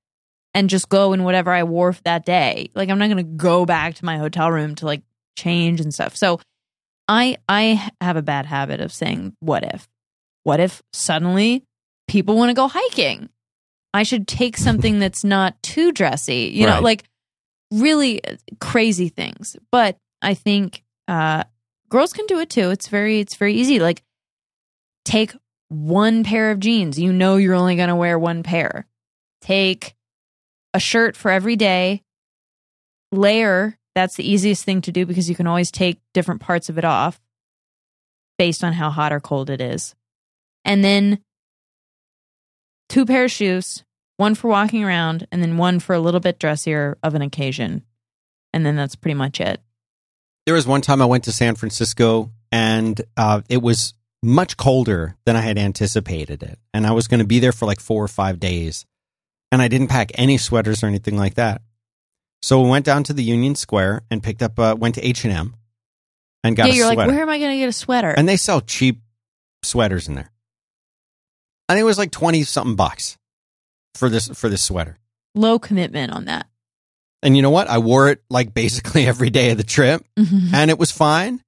and just go in whatever I wore for that day. Like I'm not going to go back to my hotel room to like change and stuff. So I I have a bad habit of saying what if? What if suddenly people want to go hiking? I should take *laughs* something that's not too dressy, you know, like really crazy things. But I think uh girls can do it too. It's very it's very easy. Like take one pair of jeans. You know you're only going to wear one pair. Take a shirt for every day. Layer, that's the easiest thing to do because you can always take different parts of it off based on how hot or cold it is. And then two pair of shoes, one for walking around, and then one for a little bit dressier of an occasion. And then that's pretty much it. There was one time I went to San Francisco and uh, it was much colder than I had anticipated it. And I was going to be there for like four or five days. And I didn't pack any sweaters or anything like that. So we went down to the Union Square and picked up, uh, went to H&M and got yeah, you're sweater. like, where am I going to get a sweater? and they sell cheap sweaters in there. And it was like 20 something bucks for this, for this sweater. Low commitment on that. And you know what? I wore it like basically *laughs* every day of the trip Mhm. and it was fine.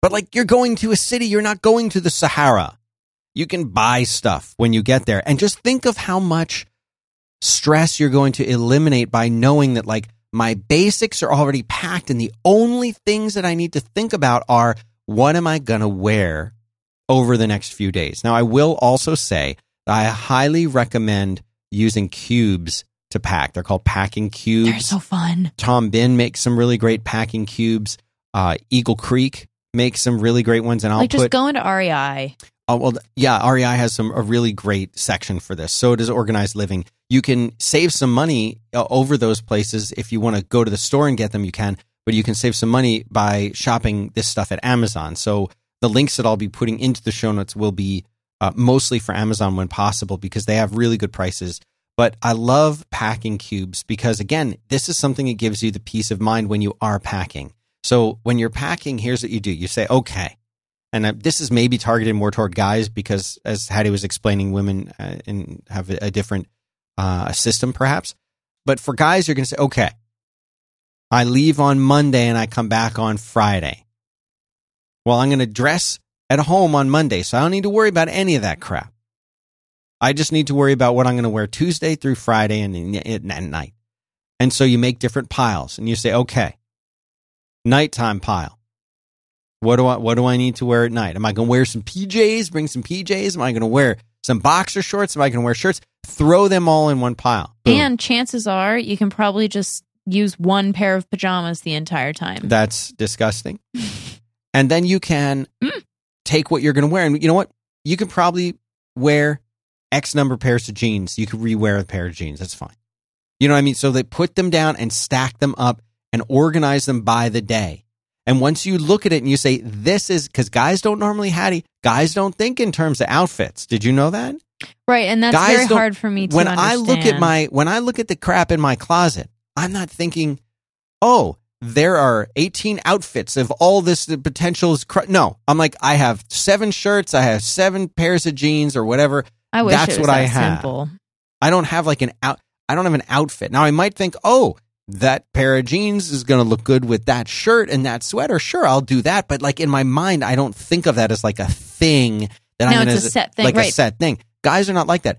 But like you're going to a city, you're not going to the Sahara. You can buy stuff when you get there. And just think of how much stress you're going to eliminate by knowing that like my basics are already packed and the only things that I need to think about are what am I going to wear over the next few days. Now I will also say that I highly recommend using cubes to pack. They're called packing cubes. They're so fun. Tom Bihn makes some really great packing cubes. Uh, Eagle Creek makes some really great ones, and I'll like just put. go into REI. Oh, well, yeah, REI has some a really great section for this. So does Organized Living. You can save some money uh, over those places if you want to go to the store and get them. You can, but you can save some money by shopping this stuff at Amazon. So the links that I'll be putting into the show notes will be uh, mostly for Amazon when possible because they have really good prices. But I love packing cubes because, again, this is something that gives you the peace of mind when you are packing. So when you're packing, here's what you do you say, okay. And uh, this is maybe targeted more toward guys because, as Hattie was explaining, women uh, and have a, a different uh, system perhaps. But for guys, you're going to say, okay, I leave on Monday and I come back on Friday. Well, I'm going to dress at home on Monday, so I don't need to worry about any of that crap. I just need to worry about what I'm going to wear Tuesday through Friday and at night. And so you make different piles and you say, okay, nighttime pile. What do I what do I need to wear at night? Am I going to wear some PJs? Bring some PJs? Am I going to wear some boxer shorts? Am I going to wear shirts? Throw them all in one pile. Boom. And chances are you can probably just use one pair of pajamas the entire time. That's disgusting. *laughs* and then you can Mm. take what you're going to wear, and you know what? You can probably wear X number of pairs of jeans. You could rewear a pair of jeans. That's fine. You know what I mean? So they put them down and stack them up and organize them by the day. And once you look at it and you say, this is because guys don't normally, Hattie, guys don't think in terms of outfits. Did you know that? right, and that's Guys very hard for me to when understand. I look at my when I look at the crap in my closet, I'm not thinking, "Oh, there are 18 outfits of all this potential." Is cr-. No, I'm like, I have seven shirts, I have seven pairs of jeans or whatever. I wish that's what that I have. simple. I don't have like an out. I don't have an outfit. Now I might think, "Oh, that pair of jeans is going to look good with that shirt and that sweater." Sure, I'll do that. But like in my mind, I don't think of that as like a thing that No, I'm going it's a set thing, like a right. set thing. Guys are not like that.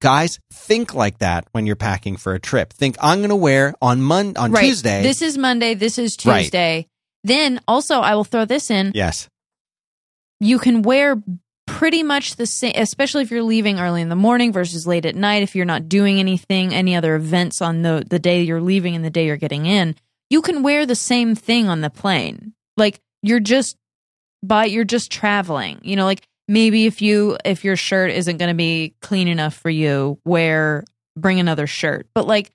Guys think like that when you're packing for a trip. Think I'm going to wear on Mon on right. Tuesday. This is Monday. This is Right. Tuesday. Then also, I will throw this in. yes, You can wear pretty much the same, especially if you're leaving early in the morning versus late at night. If you're not doing anything, any other events on the the day you're leaving and the day you're getting in, you can wear the same thing on the plane. Like you're just but you're just traveling. You know, like maybe if you if your shirt isn't going to be clean enough for you, wear bring another shirt. But like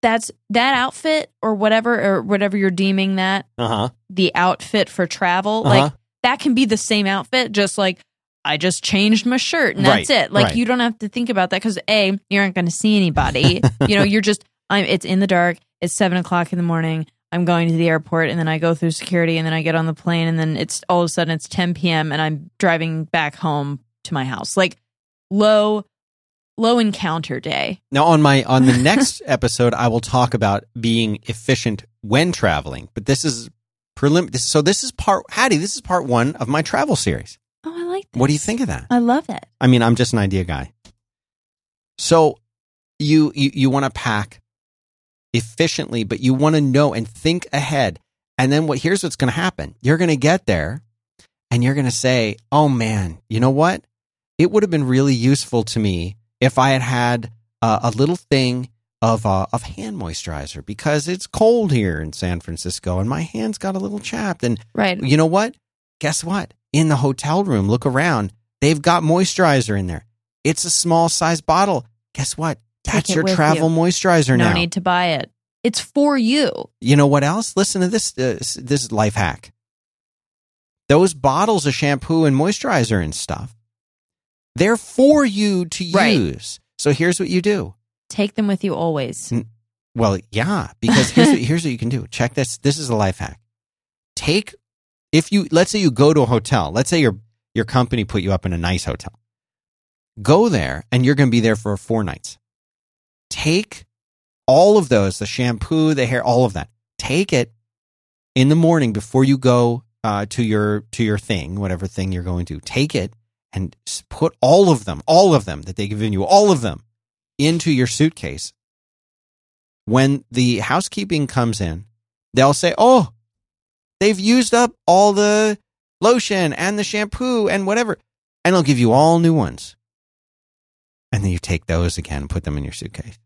that's that outfit or whatever or whatever you're deeming that uh huh, the outfit for travel, Uh-huh. like that can be the same outfit, just like I just changed my shirt and that's Right, it. Like right. you don't have to think about that because a you aren't going to see anybody. *laughs* you know, you're just I'm. It's in the dark. It's seven o'clock in the morning. I'm going to the airport and then I go through security and then I get on the plane and then it's all of a sudden it's 10 p.m. and I'm driving back home to my house. Like low, low encounter day. Now on my on the next *laughs* episode, I will talk about being efficient when traveling. But this is prelim. This, so this is part Hattie. This is part one of my travel series. Like. What do you think of that? I love it. I mean, I'm just an idea guy. So you you, you want to pack efficiently, but you want to know and think ahead. And then what here's what's going to happen. You're going to get there and you're going to say, "Oh man, you know what? It would have been really useful to me if I had had uh, a little thing of uh, of hand moisturizer because it's cold here in San Francisco and my hands got a little chapped and Right. you know what? Guess what? In the hotel room, look around. They've got moisturizer in there. It's a small size bottle. guess what? That's your travel you. moisturizer no now. No need to buy it. It's for you. you know what else? Listen to this. Uh, this life hack. Those bottles of shampoo and moisturizer and stuff, they're for you to Right. use. So here's what you do. Take them with you always. Well, yeah, because here's what, *laughs* here's what you can do. Check this. This is a life hack. Take if you let's say you go to a hotel. Let's say your your company put you up in a nice hotel. Go there and you're going to be there for four nights. Take all of those, the shampoo, the hair, all of that. Take it in the morning before you go uh, to your to your thing, whatever thing you're going to. Take it and put all of them, all of them that they've given you, all of them into your suitcase when the housekeeping comes in, they'll say, "Oh, they've used up all the lotion and the shampoo and whatever," and they'll give you all new ones. And then you take those again and put them in your suitcase.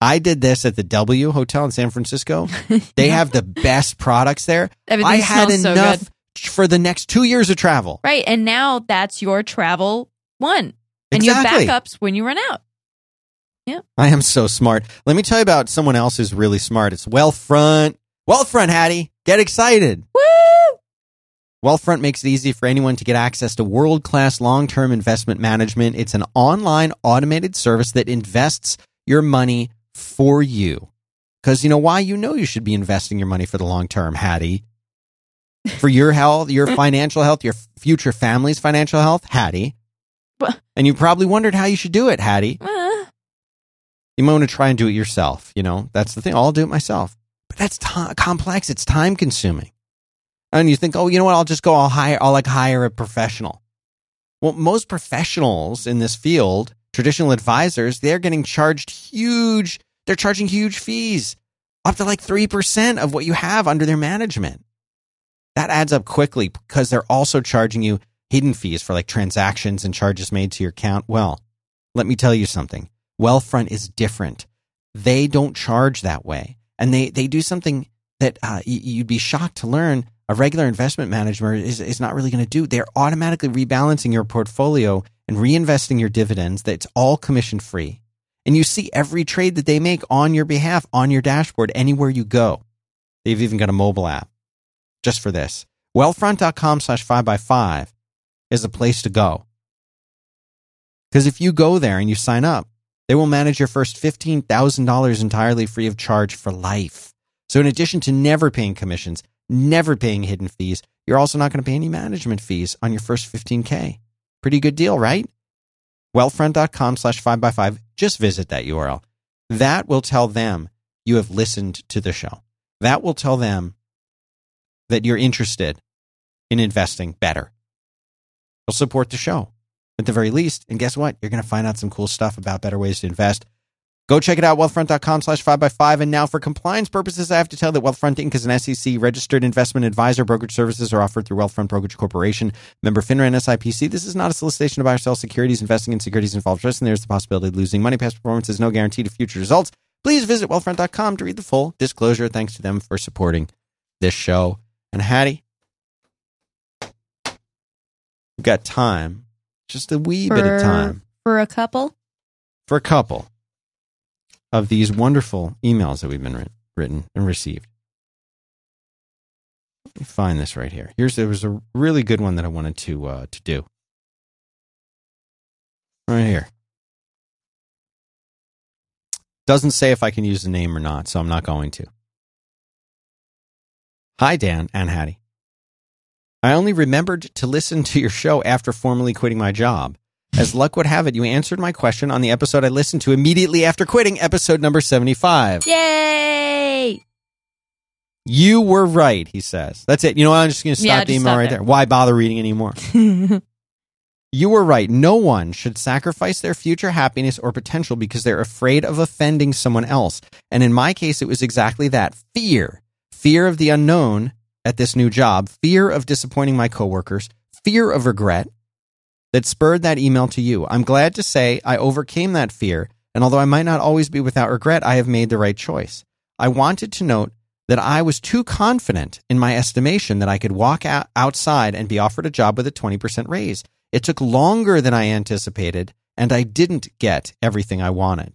I did this at the W Hotel in San Francisco. *laughs* They have the best products there. Everything I had smells so enough good. for the next two years of travel. Right. And now that's your travel one. And Exactly. you have backups when you run out. Yeah. I am so smart. Let me tell you about someone else who's really smart. It's Wealthfront. Wealthfront, Hattie. Get excited. Woo! Wealthfront makes it easy for anyone to get access to world class long term investment management. It's an online automated service that invests your money for you. Because you know why? You know you should be investing your money for the long term, Hattie. *laughs* For your health, your financial health, your future family's financial health, Hattie. And you probably wondered how you should do it, Hattie. Uh, You might want to try and do it yourself. You know, that's the thing. I'll do it myself. But that's ti complex. It's time consuming. And you think, oh, you know what? I'll just go. I'll hire. I'll like hire a professional. Well, most professionals in this field, traditional advisors, they're getting charged huge. They're charging huge fees, up to like three percent of what you have under their management. That adds up quickly because they're also charging you hidden fees for like transactions and charges made to your account. Well, let me tell you something. Wealthfront is different. They don't charge that way. And they, they do something that uh, you'd be shocked to learn a regular investment manager is, is not really going to do. They're automatically rebalancing your portfolio and reinvesting your dividends. That's all commission free. And you see every trade that they make on your behalf on your dashboard anywhere you go. They've even got a mobile app just for this. Wealthfront.com slash 5x5 is the place to go. Because if you go there and you sign up, they will manage your first $15,000 entirely free of charge for life. So, in addition to never paying commissions, never paying hidden fees, you're also not going to pay any management fees on your first 15K. Pretty good deal, right? Wealthfront.com slash 5x5. Just visit that URL. That will tell them you have listened to the show. That will tell them that you're interested in investing better. You'll support the show at the very least. And guess what? You're going to find out some cool stuff about better ways to invest. Go check it out, wealthfront.com slash 5x5. And now, for compliance purposes, I have to tell that Wealthfront Inc. is an SEC registered investment advisor. Brokerage services are offered through Wealthfront Brokerage Corporation, member FINRA and SIPC. This is not a solicitation to buy or sell securities. Investing in securities involves risk, and there's the possibility of losing money. Past performance is no guarantee to future results. Please visit wealthfront.com to read the full disclosure. Thanks to them for supporting this show. And Hattie, we've got time, just a wee bit of time for a couple. for a couple of these wonderful emails that we've been writ- written and received. Let me find this right here. Here's there was a really good one that I wanted to uh, to do. Right here. Doesn't say if I can use the name or not, so I'm not going to. Hi, Dan and Hattie. I only remembered to listen to your show after formally quitting my job. As luck would have it, you answered my question on the episode I listened to immediately after quitting, episode number 75. Yay! You were right, he says. That's it. You know what? I'm just going to stop Yeah, the email right there. there. Why bother reading anymore? *laughs* You were right. No one should sacrifice their future happiness or potential because they're afraid of offending someone else. And in my case, it was exactly that fear fear of the unknown at this new job, fear of disappointing my coworkers, fear of regret that spurred that email to you. I'm glad to say I overcame that fear. And although I might not always be without regret, I have made the right choice. I wanted to note that I was too confident in my estimation that I could walk out outside and be offered a job with a 20% raise. It took longer than I anticipated, and I didn't get everything I wanted.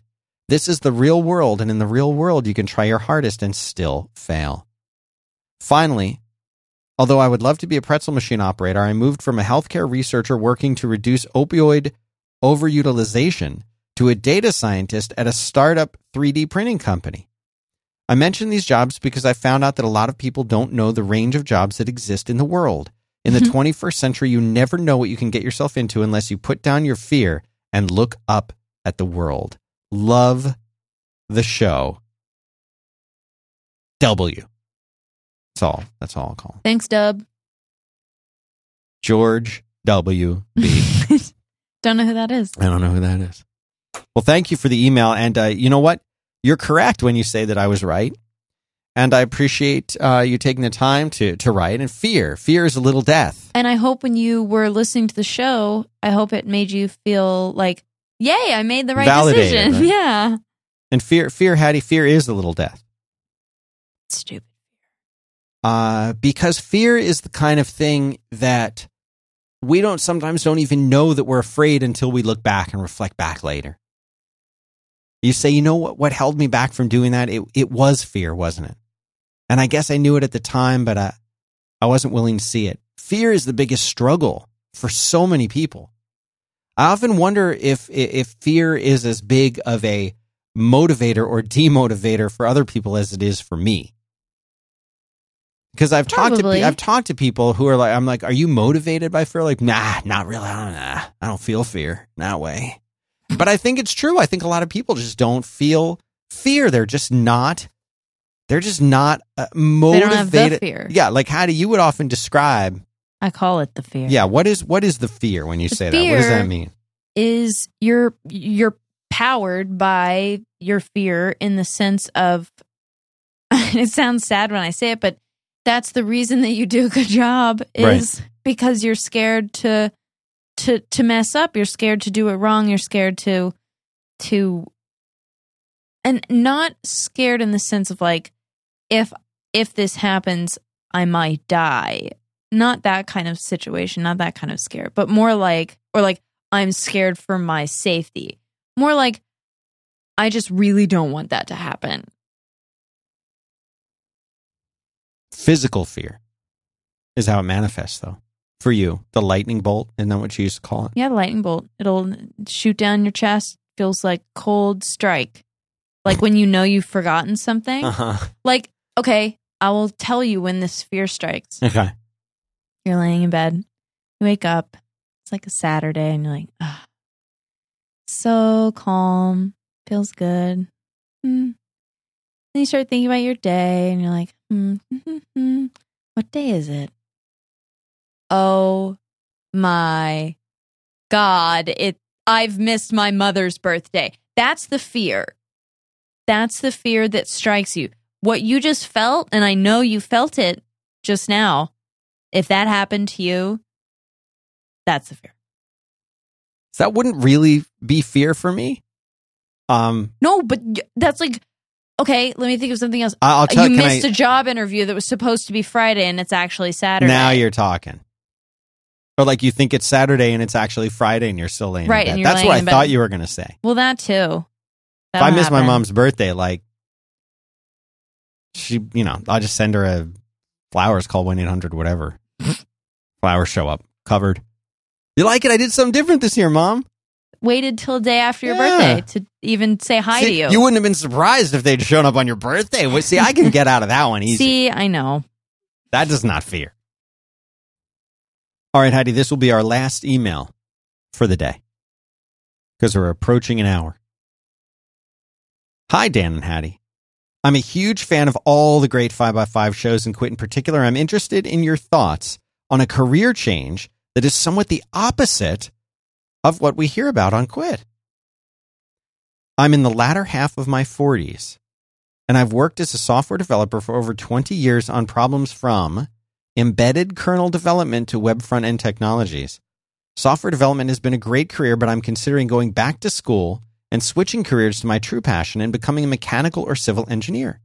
This is the real world, and in the real world, you can try your hardest and still fail. Finally, although I would love to be a pretzel machine operator, I moved from a healthcare researcher working to reduce opioid overutilization to a data scientist at a startup 3D printing company. I mention these jobs because I found out that a lot of people don't know the range of jobs that exist in the world. In the mm-hmm. 21st century, you never know what you can get yourself into unless you put down your fear and look up at the world. Love the show. W. That's all. That's all I'll call him. Thanks, Dub. George W. B. *laughs* Don't know who that is. I don't know who that is. Well, thank you for the email. And uh, you know what? You're correct when you say that I was right. And I appreciate uh, you taking the time to, to write. And fear, fear is a little death. And I hope when you were listening to the show, I hope it made you feel like, yay, I made the right Validated, decision. right? *laughs* Yeah. And fear, fear, Hattie, fear is a little death. Stupid. Uh, because fear is the kind of thing that we don't sometimes don't even know that we're afraid until we look back and reflect back later. You say, you know what? What held me back from doing that? It it was fear, wasn't it? And I guess I knew it at the time, but I I wasn't willing to see it. Fear is the biggest struggle for so many people. I often wonder if if fear is as big of a motivator or demotivator for other people as it is for me because I've talked to I've talked to people who are like I'm like, are you motivated by fear? Like, nah, not really. I don't, nah, I don't feel fear that way. But I think it's true. I think a lot of people just don't feel fear. They're just not. They're just not uh, motivated. don't have the fear. Yeah, like how do you would often describe? I call it the fear. Yeah, what is what is the fear when you The say that? What does that mean? is you're you're powered by your fear in the sense of *laughs* it sounds sad when I say it, but that's the reason that you do a good job is because you're scared to to to mess up. You're scared to do it wrong. You're scared to to and not scared in the sense of like if if this happens, I might die. Not that kind of situation, not that kind of scare, but more like or like I'm scared for my safety. More like I just really don't want that to happen. Physical fear is how it manifests, though. For you, the lightning bolt, isn't that what you used to call it? Yeah, the lightning bolt. It'll shoot down your chest. Feels like cold strike. Like when you know you've forgotten something. Uh-huh. Like, okay, I will tell you when this fear strikes. Okay. You're laying in bed. You wake up. It's like a Saturday, and you're like, ah, so calm. Feels good. Hmm. Then you start thinking about your day, and you're like, what day is it? Oh my God! It. I've missed my mother's birthday. That's the fear. That's the fear that strikes you. What you just felt, and I know you felt it just now. If that happened to you, that's the fear. So that wouldn't really be fear for me. Um, No, but that's like okay. Let me think of something else. I'll tell. you missed I, a job interview that was supposed to be Friday, and it's actually Saturday. now you're talking. Or like you think it's Saturday and it's actually Friday and you're still laying Right, in bed. That's what I thought you were going to say. well, that too. if I That'll miss my mom's birthday, like she, you know, I'll just send her a flowers. Call one eight hundred whatever. *laughs* flowers show up covered. You like it? I did something different this year, mom. Waited till day after your Yeah. birthday to even say hi See, to you. You wouldn't have been surprised if they'd shown up on your birthday. Well, See, I can get out of that one easy. See, I know. That does not fear. All right, Heidi, this will be our last email for the day because we're approaching an hour. Hi, Dan and Hattie. I'm a huge fan of all the great 5x5 shows and Quit in particular. I'm interested in your thoughts on a career change that is somewhat the opposite of what we hear about on Quit. I'm in the latter half of my 40s and I've worked as a software developer for over 20 years on problems from embedded kernel development to web front end technologies. Software development has been a great career, but I'm considering going back to school and switching careers to my true passion and becoming a mechanical or civil engineer.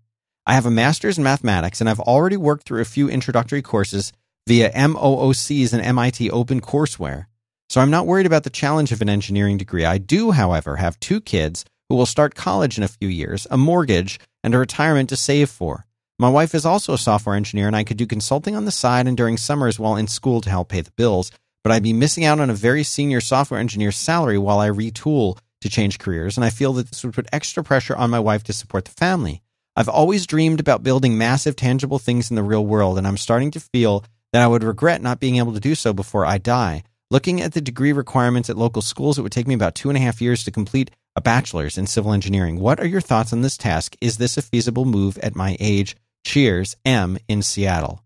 I have a master's in mathematics and I've already worked through a few introductory courses via MOOCs and MIT Open Courseware. So I'm not worried about the challenge of an engineering degree. I do, however, have two kids who will start college in a few years, a mortgage, and a retirement to save for. My wife is also a software engineer, and I could do consulting on the side and during summers while in school to help pay the bills, but I'd be missing out on a very senior software engineer's salary while I retool to change careers, and I feel that this would put extra pressure on my wife to support the family. I've always dreamed about building massive, tangible things in the real world, and I'm starting to feel that I would regret not being able to do so before I die. Looking at the degree requirements at local schools, it would take me about two and a half years to complete a bachelor's in civil engineering. What are your thoughts on this task? Is this a feasible move at my age? Cheers, M in Seattle.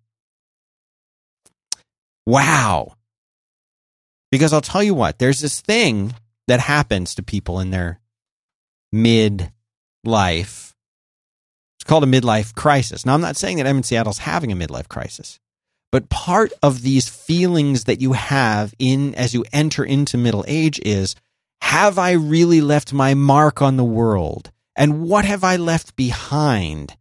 Wow. Because I'll tell you what, there's this thing that happens to people in their mid life. It's called a midlife crisis. Now, I'm not saying that M in Seattle's having a midlife crisis, but part of these feelings that you have in as you enter into middle age is have I really left my mark on the world? And what have I left behind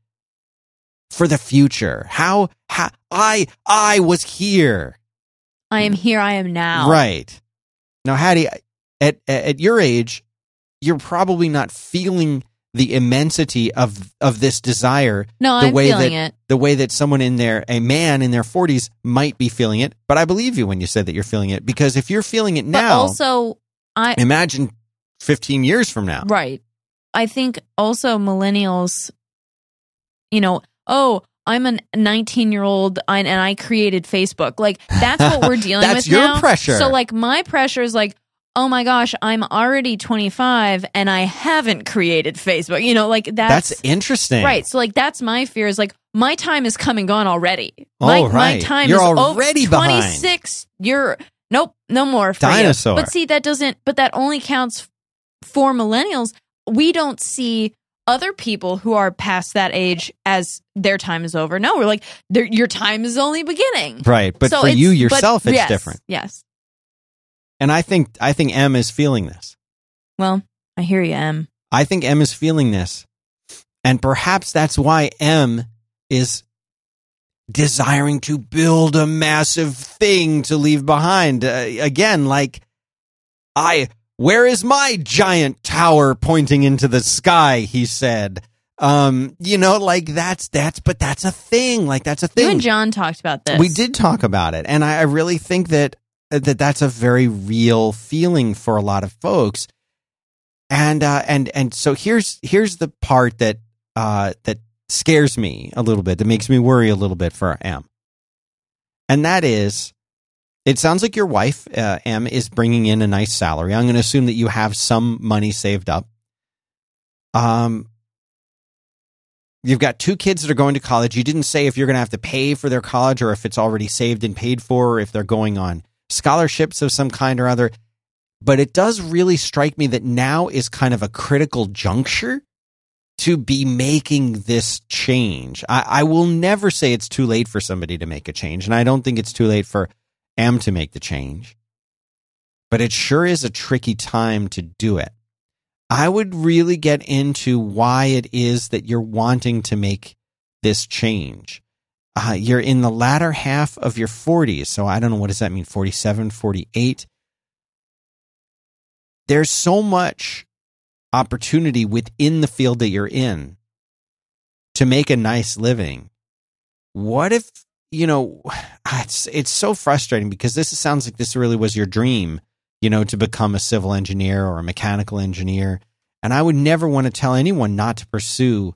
for the future? How, how I, I was here. I am here. I am now. Right. Now, Hattie, at, at your age, you're probably not feeling the immensity of, of this desire No, the I'm way feeling that it. the way that someone in their a man in their 40s might be feeling it but i believe you when you said that you're feeling it because if you're feeling it But now also, I imagine 15 years from now Right. I think also millennials, you know, oh, I'm a 19 year old and I created Facebook. Like that's what we're *laughs* dealing That's with your now. pressure. So like my pressure is like, oh my gosh, I'm already 25 and I haven't created Facebook. You know, like that's, that's, interesting right. So like that's my fear is like my time is come and gone already. Oh, my, my time You're is already over behind. 26. You're nope, no more for you. Dinosaur. But see, that doesn't. But that only counts for millennials. We don't see other people who are past that age as their time is over. No, we're like your time is only beginning. right but So for you but yourself it's yes, different Yes. And i think i think m is feeling this. Well, I hear you, M. I think m is feeling this. And perhaps that's why m is desiring to build a massive thing to leave behind. Uh, again like i where is my giant tower pointing into the sky? He said. Um you know like that's that's but that's a thing. Like that's a thing. You and John talked about this. we did talk about it, and I, I really think that that that's a very real feeling for a lot of folks. And uh, and and so here's here's the part that uh, that scares me a little bit, that makes me worry a little bit for M, and that is, it sounds like your wife uh, M is bringing in a nice salary. I'm going to assume that you have some money saved up. Um, You've got two kids that are going to college. You didn't say if you're going to have to pay for their college or if it's already saved and paid for, or if they're going on scholarships of some kind or other. But it does really strike me that now is kind of a critical juncture to be making this change. I, I will never say it's too late for somebody to make a change, and I don't think it's too late for M to make the change. But it sure is a tricky time to do it. I would really get into why it is that you're wanting to make this change. Uh, you're in the latter half of your 40s. So I don't know what does that mean 47, 48. There's so much opportunity within the field that you're in to make a nice living. What if, you know, *sighs* it's it's so frustrating because this sounds like this really was your dream you know, to become a civil engineer or a mechanical engineer. And I would never want to tell anyone not to pursue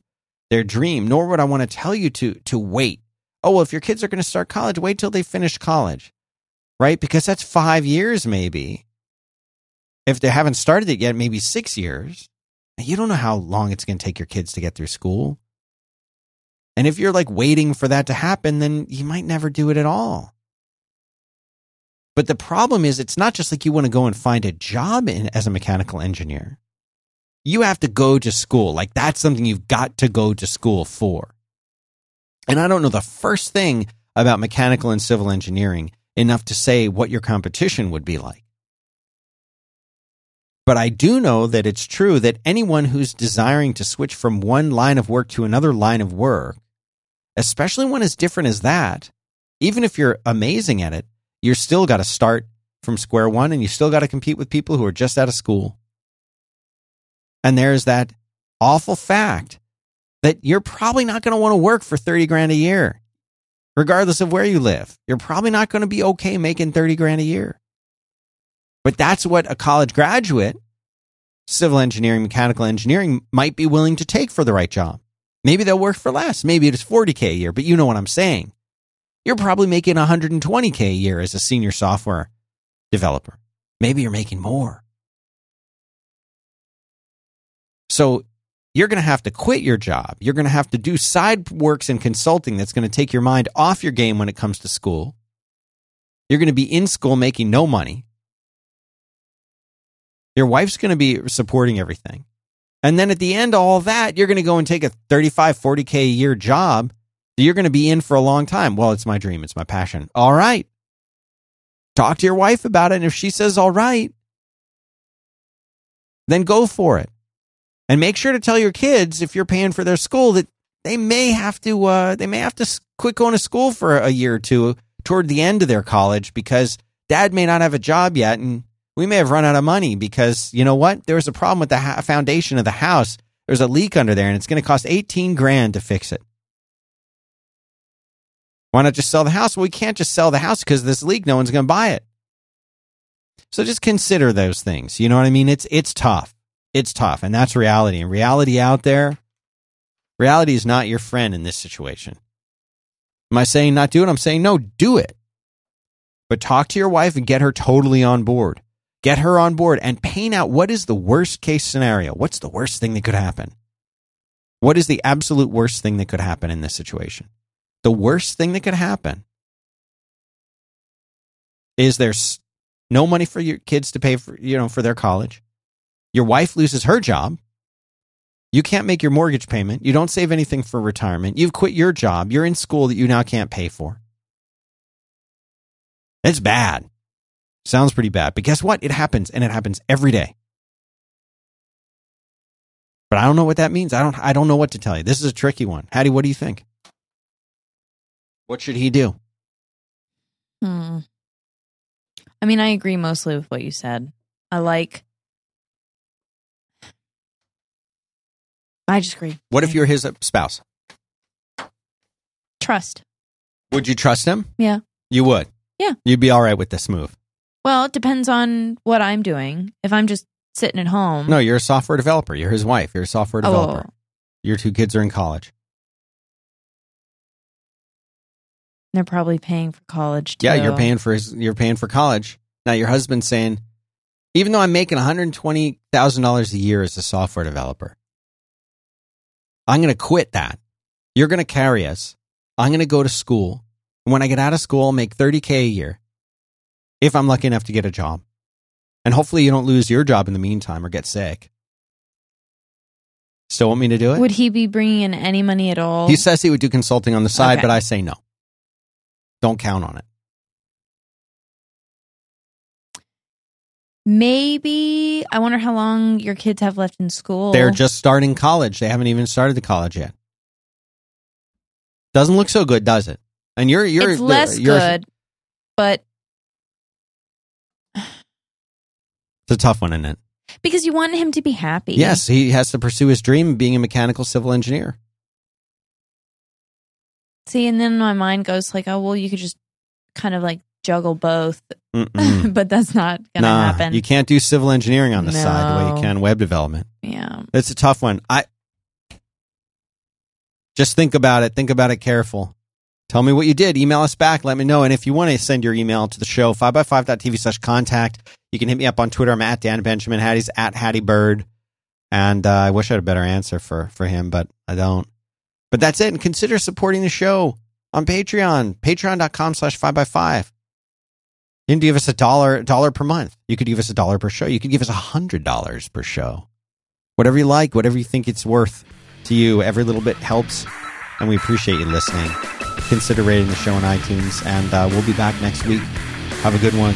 their dream, nor would I want to tell you to to wait. Oh, well, if your kids are going to start college, wait till they finish college. Right? Because that's 5 years maybe. If they haven't started it yet, maybe 6 years. You don't know how long it's going to take your kids to get through school. And if you're like waiting for that to happen, then you might never do it at all. But the problem is, it's not just like you want to go and find a job in, as a mechanical engineer. You have to go to school. Like that's something you've got to go to school for. And I don't know the first thing about mechanical and civil engineering enough to say what your competition would be like. But I do know that it's true that anyone who's desiring to switch from one line of work to another line of work, especially one as different as that, even if you're amazing at it, you're still got to start from square one and you still got to compete with people who are just out of school. And there's that awful fact that you're probably not going to want to work for 30 grand a year, regardless of where you live. You're probably not going to be okay making 30 grand a year. But that's what a college graduate, civil engineering, mechanical engineering, might be willing to take for the right job. Maybe they'll work for less. Maybe it's 40K a year, but you know what I'm saying. You're probably making 120K a year as a senior software developer. Maybe you're making more. So you're going to have to quit your job. You're going to have to do side works and consulting that's going to take your mind off your game when it comes to school. You're going to be in school making no money. Your wife's going to be supporting everything. And then at the end of all that, you're going to go and take a 35, 40K a year job that you're going to be in for a long time. Well, it's my dream. It's my passion. All right. Talk to your wife about it. And if she says, all right, then go for it. And make sure to tell your kids if you're paying for their school that they may have to, uh, they may have to quit going to school for a year or two toward the end of their college because dad may not have a job yet. And we may have run out of money because you know what? There was a problem with the ha- foundation of the house. There's a leak under there and it's going to cost 18 grand to fix it. Why not just sell the house? Well, we can't just sell the house because this leak. No one's going to buy it. So just consider those things. You know what I mean? It's it's tough. It's tough, and that's reality. And reality out there, reality is not your friend in this situation. Am I saying not do it? I'm saying no, do it. But talk to your wife and get her totally on board. Get her on board and paint out what is the worst case scenario. What's the worst thing that could happen? What is the absolute worst thing that could happen in this situation? the worst thing that could happen is there's no money for your kids to pay for you know for their college your wife loses her job. You can't make your mortgage payment. You don't save anything for retirement. You've quit your job. You're in school that you now can't pay for. It's bad. Sounds pretty bad. But guess what? It happens and it happens every day. But i don't know what that means. I don't i don't know what to tell you. This is a tricky one. Hattie what do you think? What should he do? Hmm. I mean, I agree mostly with what you said. I like. I just agree. What if you're his uh, spouse? Trust. Would you trust him? Yeah. You would? Yeah. You'd be all right with this move? Well, it depends on what I'm doing. If I'm just sitting at home. No, you're a software developer. You're his wife. You're a software oh. developer. Oh. Your two kids are in college. They're probably paying for college too. Yeah, you're paying for his, you're paying for college. Now your husband's saying, even though I'm making $120,000 a year as a software developer, I'm going to quit that. You're going to carry us. I'm going to go to school. And when I get out of school, I'll make 30K a year if I'm lucky enough to get a job. And hopefully you don't lose your job in the meantime or get sick. Still want me to do it? Would he be bringing in any money at all? He says he would do consulting on the side, Okay. but I say no. Don't count on it. Maybe. I wonder how long your kids have left in school. They're just starting college. They haven't even started the college yet. Doesn't look so good, does it? And you're you're it's less you're, good, but It's a tough one, isn't it? because you want him to be happy. Yes, he has to pursue his dream of being a mechanical civil engineer. See, and then my mind goes like, oh, well, you could just kind of like juggle both, *laughs* but that's not going to nah, happen. you can't do civil engineering on the side the way you can web development. yeah. It's a tough one. I just think about it. Think about it careful. Tell me what you did. Email us back. Let me know. And if you want to send your email to the show, 5by5.tv slash contact. You can hit me up on Twitter. I'm at Dan Benjamin. Hattie's at Hattie Bird. And uh, I wish I had a better answer for, for him, but I don't. But that's it. And consider supporting the show on Patreon. Patreon.com slash 5by5. You can give us a dollar, dollar per month. You could give us a dollar per show. You could give us a hundred dollars per show. Whatever you like, whatever you think it's worth to you. Every little bit helps, and we appreciate you listening. Consider rating the show on iTunes, and uh, we'll be back next week. Have a good one.